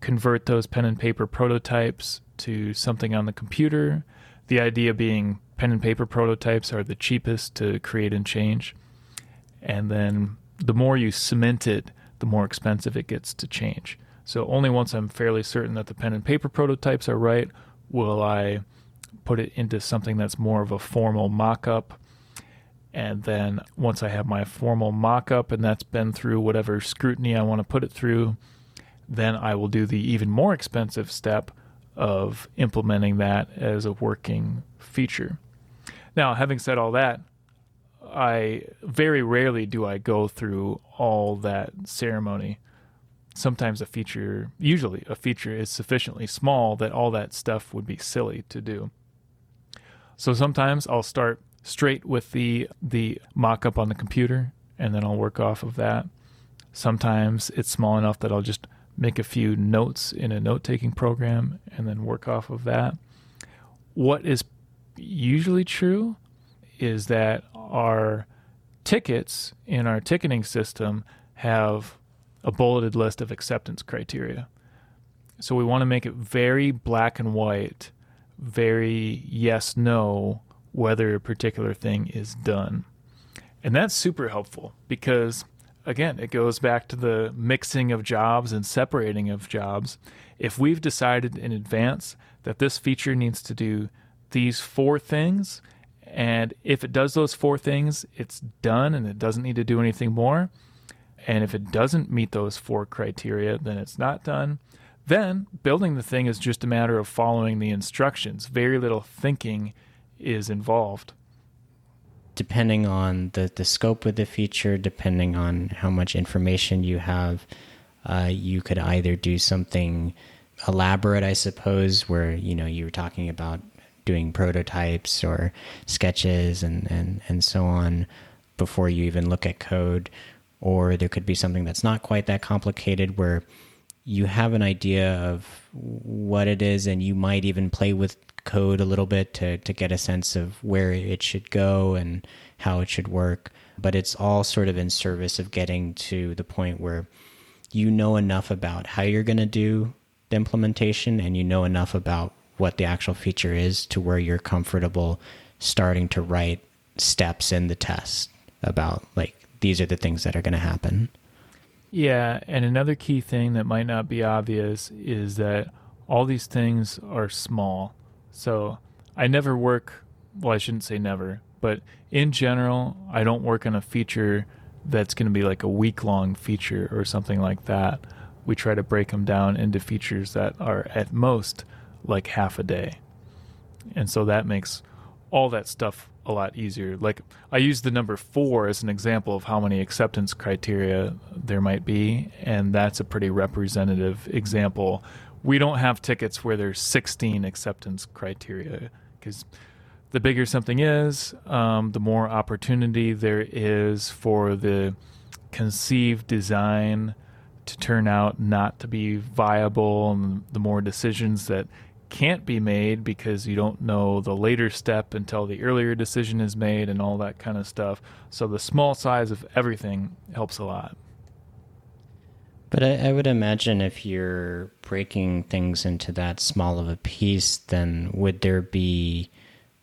convert those pen and paper prototypes to something on the computer. The idea being pen and paper prototypes are the cheapest to create and change. And then the more you cement it, the more expensive it gets to change. So only once I'm fairly certain that the pen and paper prototypes are right will I put it into something that's more of a formal mock up and then once I have my formal mock up and that's been through whatever scrutiny I want to put it through, then I will do the even more expensive step of implementing that as a working feature. Now, having said all that, I very rarely do I go through all that ceremony. Sometimes a feature, usually a feature is sufficiently small that all that stuff would be silly to do. So sometimes I'll start straight with the the mock-up on the computer and then I'll work off of that. Sometimes it's small enough that I'll just make a few notes in a note-taking program and then work off of that. What is usually true is that our tickets in our ticketing system have a bulleted list of acceptance criteria. So we want to make it very black and white, very yes no whether a particular thing is done. And that's super helpful because, again, it goes back to the mixing of jobs and separating of jobs. If we've decided in advance that this feature needs to do these four things, and if it does those four things, it's done and it doesn't need to do anything more. And if it doesn't meet those four criteria, then it's not done. Then building the thing is just a matter of following the instructions, very little thinking is involved. Depending on the, the scope of the feature, depending on how much information you have, uh, you could either do something elaborate, I suppose, where you know you were talking about doing prototypes or sketches and, and, and so on before you even look at code. Or there could be something that's not quite that complicated where you have an idea of what it is and you might even play with code a little bit to, to get a sense of where it should go and how it should work. But it's all sort of in service of getting to the point where you know enough about how you're going to do the implementation and you know enough about what the actual feature is to where you're comfortable starting to write steps in the test about like these are the things that are going to happen. Yeah, and another key thing that might not be obvious is that all these things are small So I never work, well, I shouldn't say never, but in general, I don't work on a feature that's going to be like a week long feature or something like that. We try to break them down into features that are at most like half a day. And so that makes all that stuff a lot easier. Like I use the number four as an example of how many acceptance criteria there might be, and that's a pretty representative example. We don't have tickets where there's 16 acceptance criteria because the bigger something is, um, the more opportunity there is for the conceived design to turn out not to be viable, and the more decisions that can't be made because you don't know the later step until the earlier decision is made and all that kind of stuff. So the small size of everything helps a lot. But I, I, would imagine if you're breaking things into that small of a piece, then would there be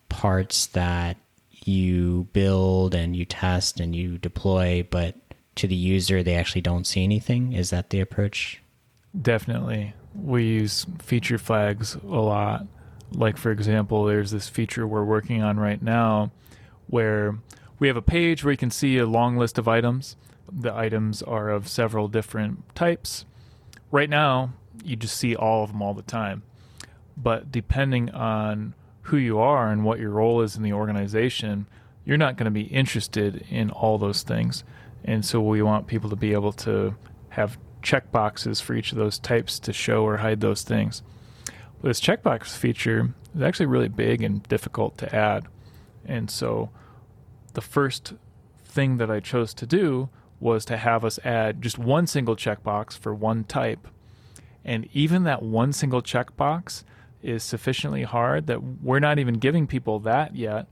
parts that you build and you test and you deploy, but to the user, they actually don't see anything? Is that the approach? Definitely we use feature flags a lot. Like, for example, there's this feature we're working on right now where we have a page where you can see a long list of items. The items are of several different types. Right now, you just see all of them all the time. But depending on who you are and what your role is in the organization, you're not going to be interested in all those things. And so we want people to be able to have checkboxes for each of those types to show or hide those things. This checkbox feature is actually really big and difficult to add. And so the first thing that I chose to do was to have us add just one single checkbox for one type. And even that one single checkbox is sufficiently hard that we're not even giving people that yet.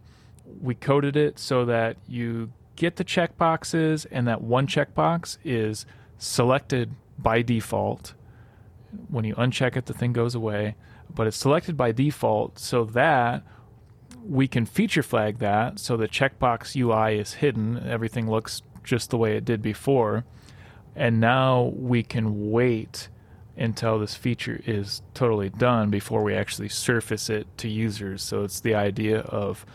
We coded it so that you get the checkboxes, and that one checkbox is selected by default. When you uncheck it, the thing goes away, but it's selected by default so that we can feature flag that so the checkbox UI is hidden. Everything looks just the way it did before. And now we can wait until this feature is totally done before we actually surface it to users. So it's the idea of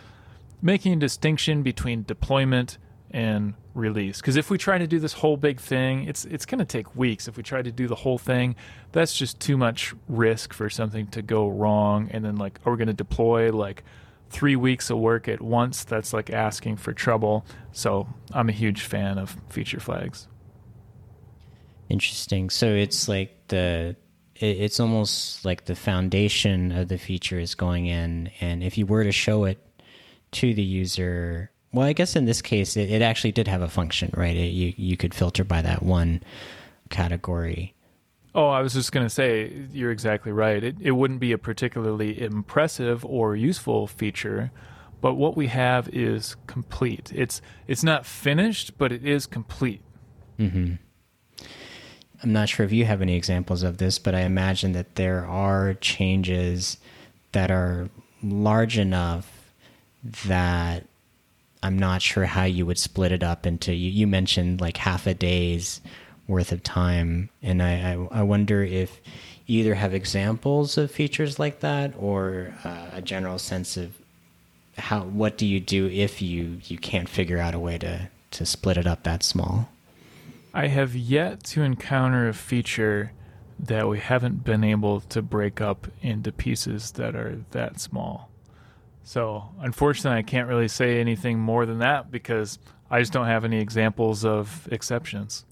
making a distinction between deployment and release. Because if we try to do this whole big thing, it's it's going to take weeks. If we try to do the whole thing, that's just too much risk for something to go wrong. And then like, are we going to deploy like three weeks of work at once? That's like asking for trouble. So I'm a huge fan of feature flags. Interesting. So it's like the it's almost like the foundation of the feature is going in, and if you were to show it to the user well, I guess in this case, it, it actually did have a function, right? It, you you could filter by that one category. Oh, I was just going to say, you're exactly right. It, it wouldn't be a particularly impressive or useful feature, but what we have is complete. It's it's not finished, but it is complete. Mm-hmm. I'm not sure if you have any examples of this, but I imagine that there are changes that are large enough that I'm not sure how you would split it up into. You, you mentioned like half a day's worth of time, and I, I, I wonder if you either have examples of features like that or uh, a general sense of how what do you do if you you can't figure out a way to to split it up that small. I have yet to encounter a feature that we haven't been able to break up into pieces that are that small. So, unfortunately, I can't really say anything more than that because I just don't have any examples of exceptions.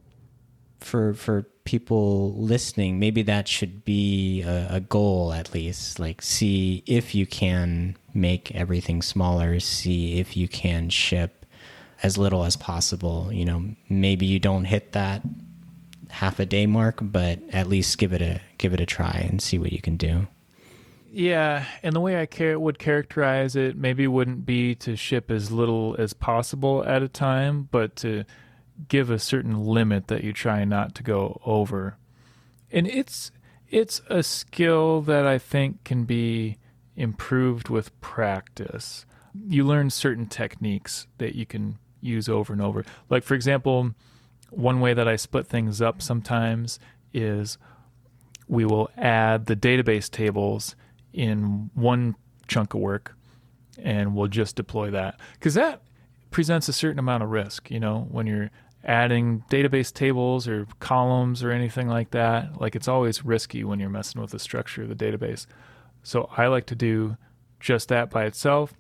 For for people listening, maybe that should be a, a goal at least. Like, see if you can make everything smaller. See if you can ship as little as possible. You know, maybe you don't hit that half a day mark, but at least give it a give it a try and see what you can do. Yeah, and the way I would characterize it maybe wouldn't be to ship as little as possible at a time, but to give a certain limit that you try not to go over. And it's it's a skill that I think can be improved with practice. You learn certain techniques that you can use over and over. Like for example, one way that I split things up sometimes is we will add the database tables in one chunk of work and we'll just deploy that. Because that presents a certain amount of risk, you know, when you're adding database tables or columns or anything like that. Like it's always risky when you're messing with the structure of the database. So I like to do just that by itself.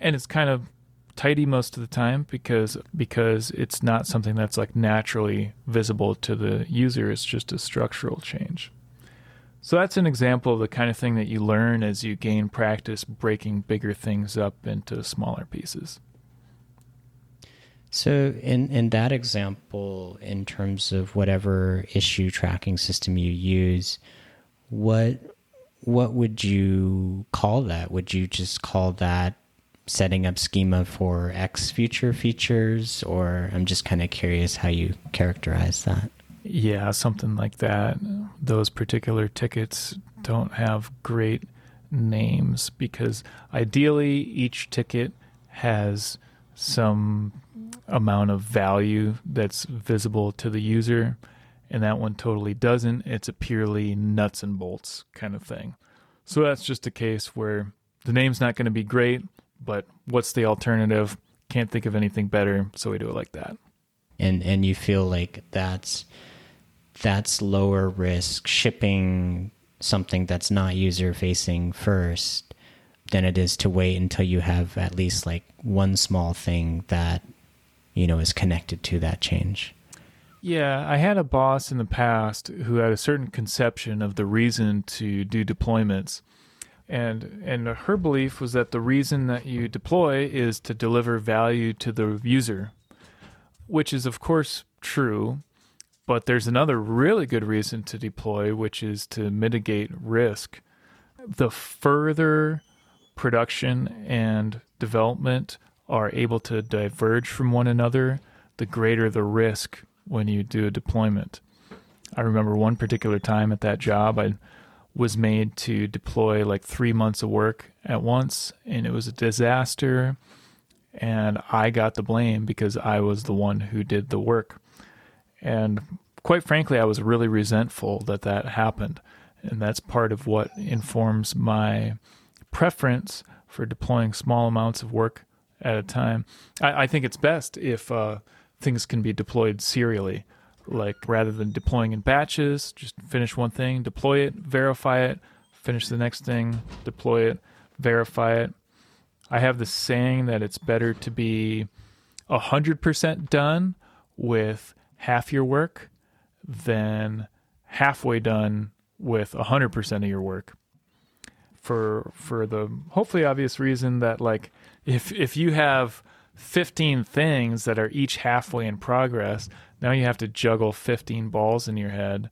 And it's kind of tidy most of the time because because it's not something that's like naturally visible to the user. It's just a structural change. So that's an example of the kind of thing that you learn as you gain practice breaking bigger things up into smaller pieces. So in in that example in terms of whatever issue tracking system you use, what what would you call that? Would you just call that setting up schema for X future features or I'm just kind of curious how you characterize that? Yeah, something like that. Those particular tickets don't have great names because ideally each ticket has some amount of value that's visible to the user and that one totally doesn't. It's a purely nuts and bolts kind of thing. So that's just a case where the name's not going to be great but what's the alternative? Can't think of anything better so we do it like that. And and you feel like that's that's lower risk shipping something that's not user facing first than it is to wait until you have at least like one small thing that you know is connected to that change. Yeah i had a boss in the past who had a certain conception of the reason to do deployments. And and her belief was that the reason that you deploy is to deliver value to the user which is of course true but there's another really good reason to deploy, which is to mitigate risk. The further production and development are able to diverge from one another, the greater the risk when you do a deployment. I remember one particular time at that job, I was made to deploy like three months of work at once, and it was a disaster. And I got the blame because I was the one who did the work. And quite frankly, I was really resentful that that happened. And that's part of what informs my preference for deploying small amounts of work at a time. I, I think it's best if uh, things can be deployed serially, like rather than deploying in batches, just finish one thing, deploy it, verify it, finish the next thing, deploy it, verify it. I have the saying that it's better to be 100% done with half your work than halfway done with 100% of your work for for the hopefully obvious reason that like if if you have 15 things that are each halfway in progress now you have to juggle 15 balls in your head.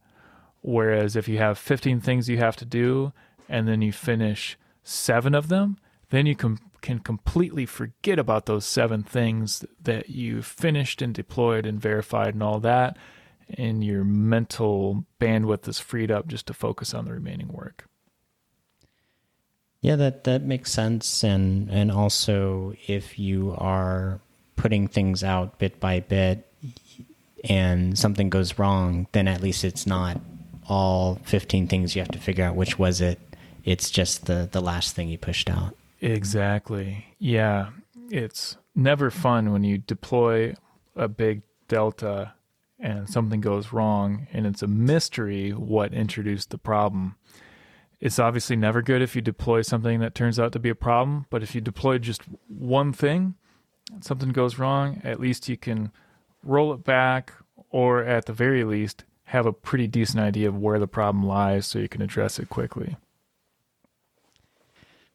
Whereas if you have 15 things you have to do and then you finish 7 of them then you can can completely forget about those 7 things that you finished and deployed and verified and all that and your mental bandwidth is freed up just to focus on the remaining work. Yeah, that that makes sense and and also if you are putting things out bit by bit and something goes wrong, then at least it's not all 15 things you have to figure out which was it. It's just the the last thing you pushed out. Exactly. Yeah, it's never fun when you deploy a big delta and something goes wrong and it's a mystery what introduced the problem. It's obviously never good if you deploy something that turns out to be a problem, but if you deploy just one thing, something goes wrong, at least you can roll it back or at the very least have a pretty decent idea of where the problem lies so you can address it quickly.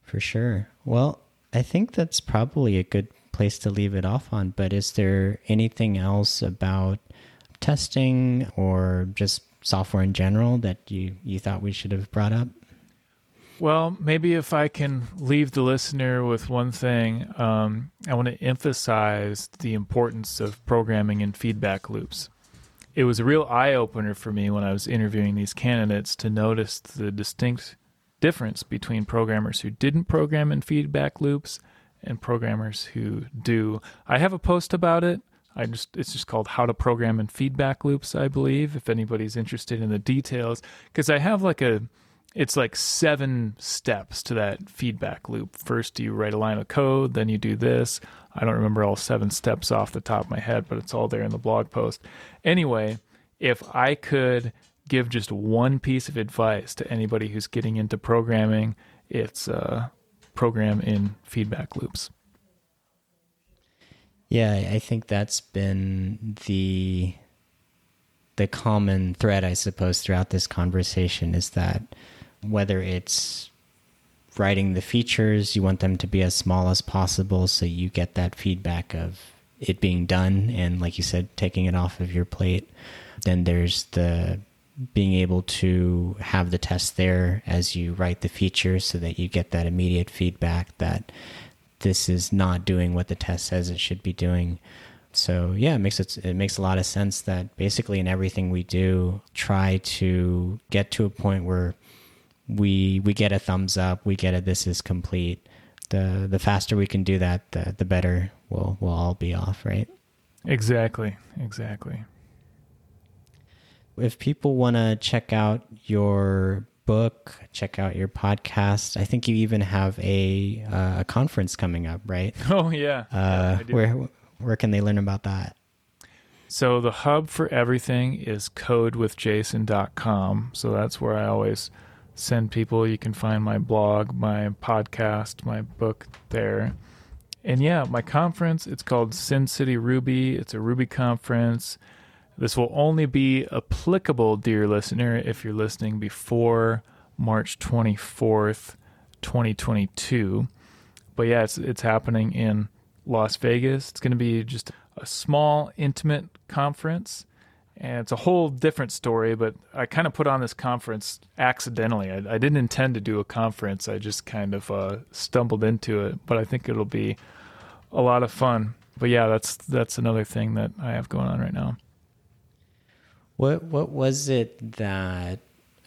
For sure. Well, I think that's probably a good place to leave it off on, but is there anything else about testing or just software in general that you, you thought we should have brought up? Well, maybe if I can leave the listener with one thing, um, I want to emphasize the importance of programming and feedback loops. It was a real eye opener for me when I was interviewing these candidates to notice the distinct difference between programmers who didn't program in feedback loops and programmers who do. I have a post about it. I just it's just called How to Program in Feedback Loops, I believe, if anybody's interested in the details, because I have like a it's like seven steps to that feedback loop. First, you write a line of code, then you do this. I don't remember all seven steps off the top of my head, but it's all there in the blog post. Anyway, if I could give just one piece of advice to anybody who's getting into programming, it's uh, program in feedback loops. Yeah, I think that's been the the common thread, I suppose, throughout this conversation is that whether it's writing the features, you want them to be as small as possible so you get that feedback of it being done and like you said taking it off of your plate. Then there's the being able to have the test there as you write the features so that you get that immediate feedback that this is not doing what the test says it should be doing. So yeah, it makes it it makes a lot of sense that basically in everything we do, try to get to a point where we we get a thumbs up, we get it. This is complete. The the faster we can do that, the the better we'll we'll all be off, right? Exactly, exactly. If people want to check out your book, check out your podcast. I think you even have a uh, a conference coming up, right? Oh yeah. Uh, yeah where where can they learn about that? So the hub for everything is codewithjason.com. So that's where I always send people. You can find my blog, my podcast, my book there. And yeah, my conference, it's called Sin City Ruby. It's a Ruby conference. This will only be applicable, dear listener, if you're listening before March 24th, 2022. But yeah, it's it's happening in Las Vegas. It's going to be just a small, intimate conference and it's a whole different story but i kind of put on this conference accidentally i, I didn't intend to do a conference i just kind of uh, stumbled into it but i think it'll be a lot of fun but yeah that's that's another thing that i have going on right now what what was it that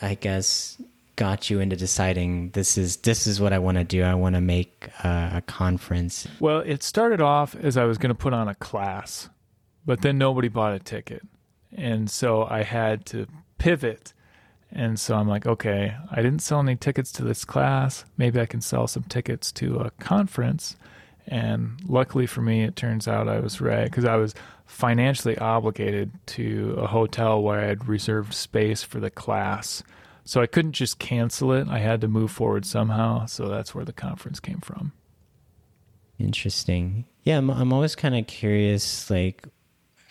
i guess got you into deciding this is this is what i want to do i want to make a, a conference well it started off as i was going to put on a class but then nobody bought a ticket and so I had to pivot. And so I'm like, okay, I didn't sell any tickets to this class. Maybe I can sell some tickets to a conference. And luckily for me, it turns out I was right because I was financially obligated to a hotel where I had reserved space for the class. So I couldn't just cancel it. I had to move forward somehow. So that's where the conference came from. Interesting. Yeah, I'm, I'm always kind of curious, like,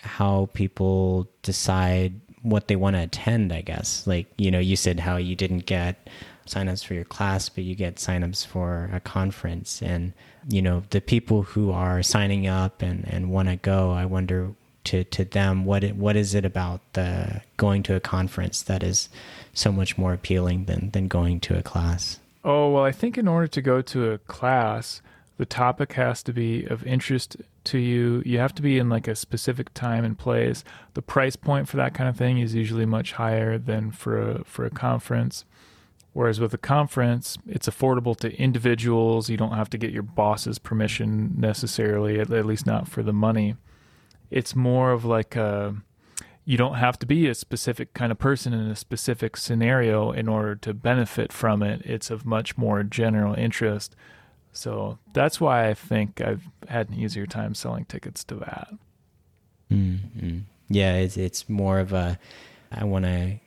how people decide what they want to attend, I guess. Like, you know, you said how you didn't get signups for your class, but you get signups for a conference. And, you know, the people who are signing up and, and want to go, I wonder to, to them, what it, what is it about the going to a conference that is so much more appealing than, than going to a class? Oh, well, I think in order to go to a class, the topic has to be of interest to you. You have to be in like a specific time and place. The price point for that kind of thing is usually much higher than for a for a conference. Whereas with a conference, it's affordable to individuals. You don't have to get your boss's permission necessarily, at, at least not for the money. It's more of like a you don't have to be a specific kind of person in a specific scenario in order to benefit from it. It's of much more general interest. So that's why I think I've had an easier time selling tickets to that. Mm-hmm. Yeah, it's it's more of a I want to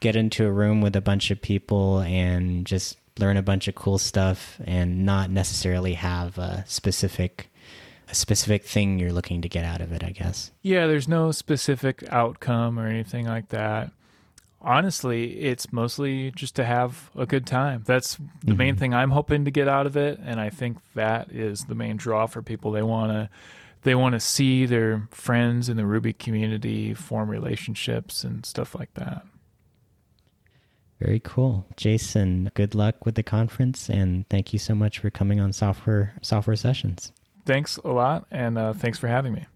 get into a room with a bunch of people and just learn a bunch of cool stuff and not necessarily have a specific a specific thing you're looking to get out of it, I guess. Yeah, there's no specific outcome or anything like that honestly, it's mostly just to have a good time. That's the mm-hmm. main thing I'm hoping to get out of it, and I think that is the main draw for people. They want to they want to see their friends in the Ruby community form relationships and stuff like that. Very cool. Jason, good luck with the conference and thank you so much for coming on Software Software Sessions. Thanks a lot and uh, thanks for having me.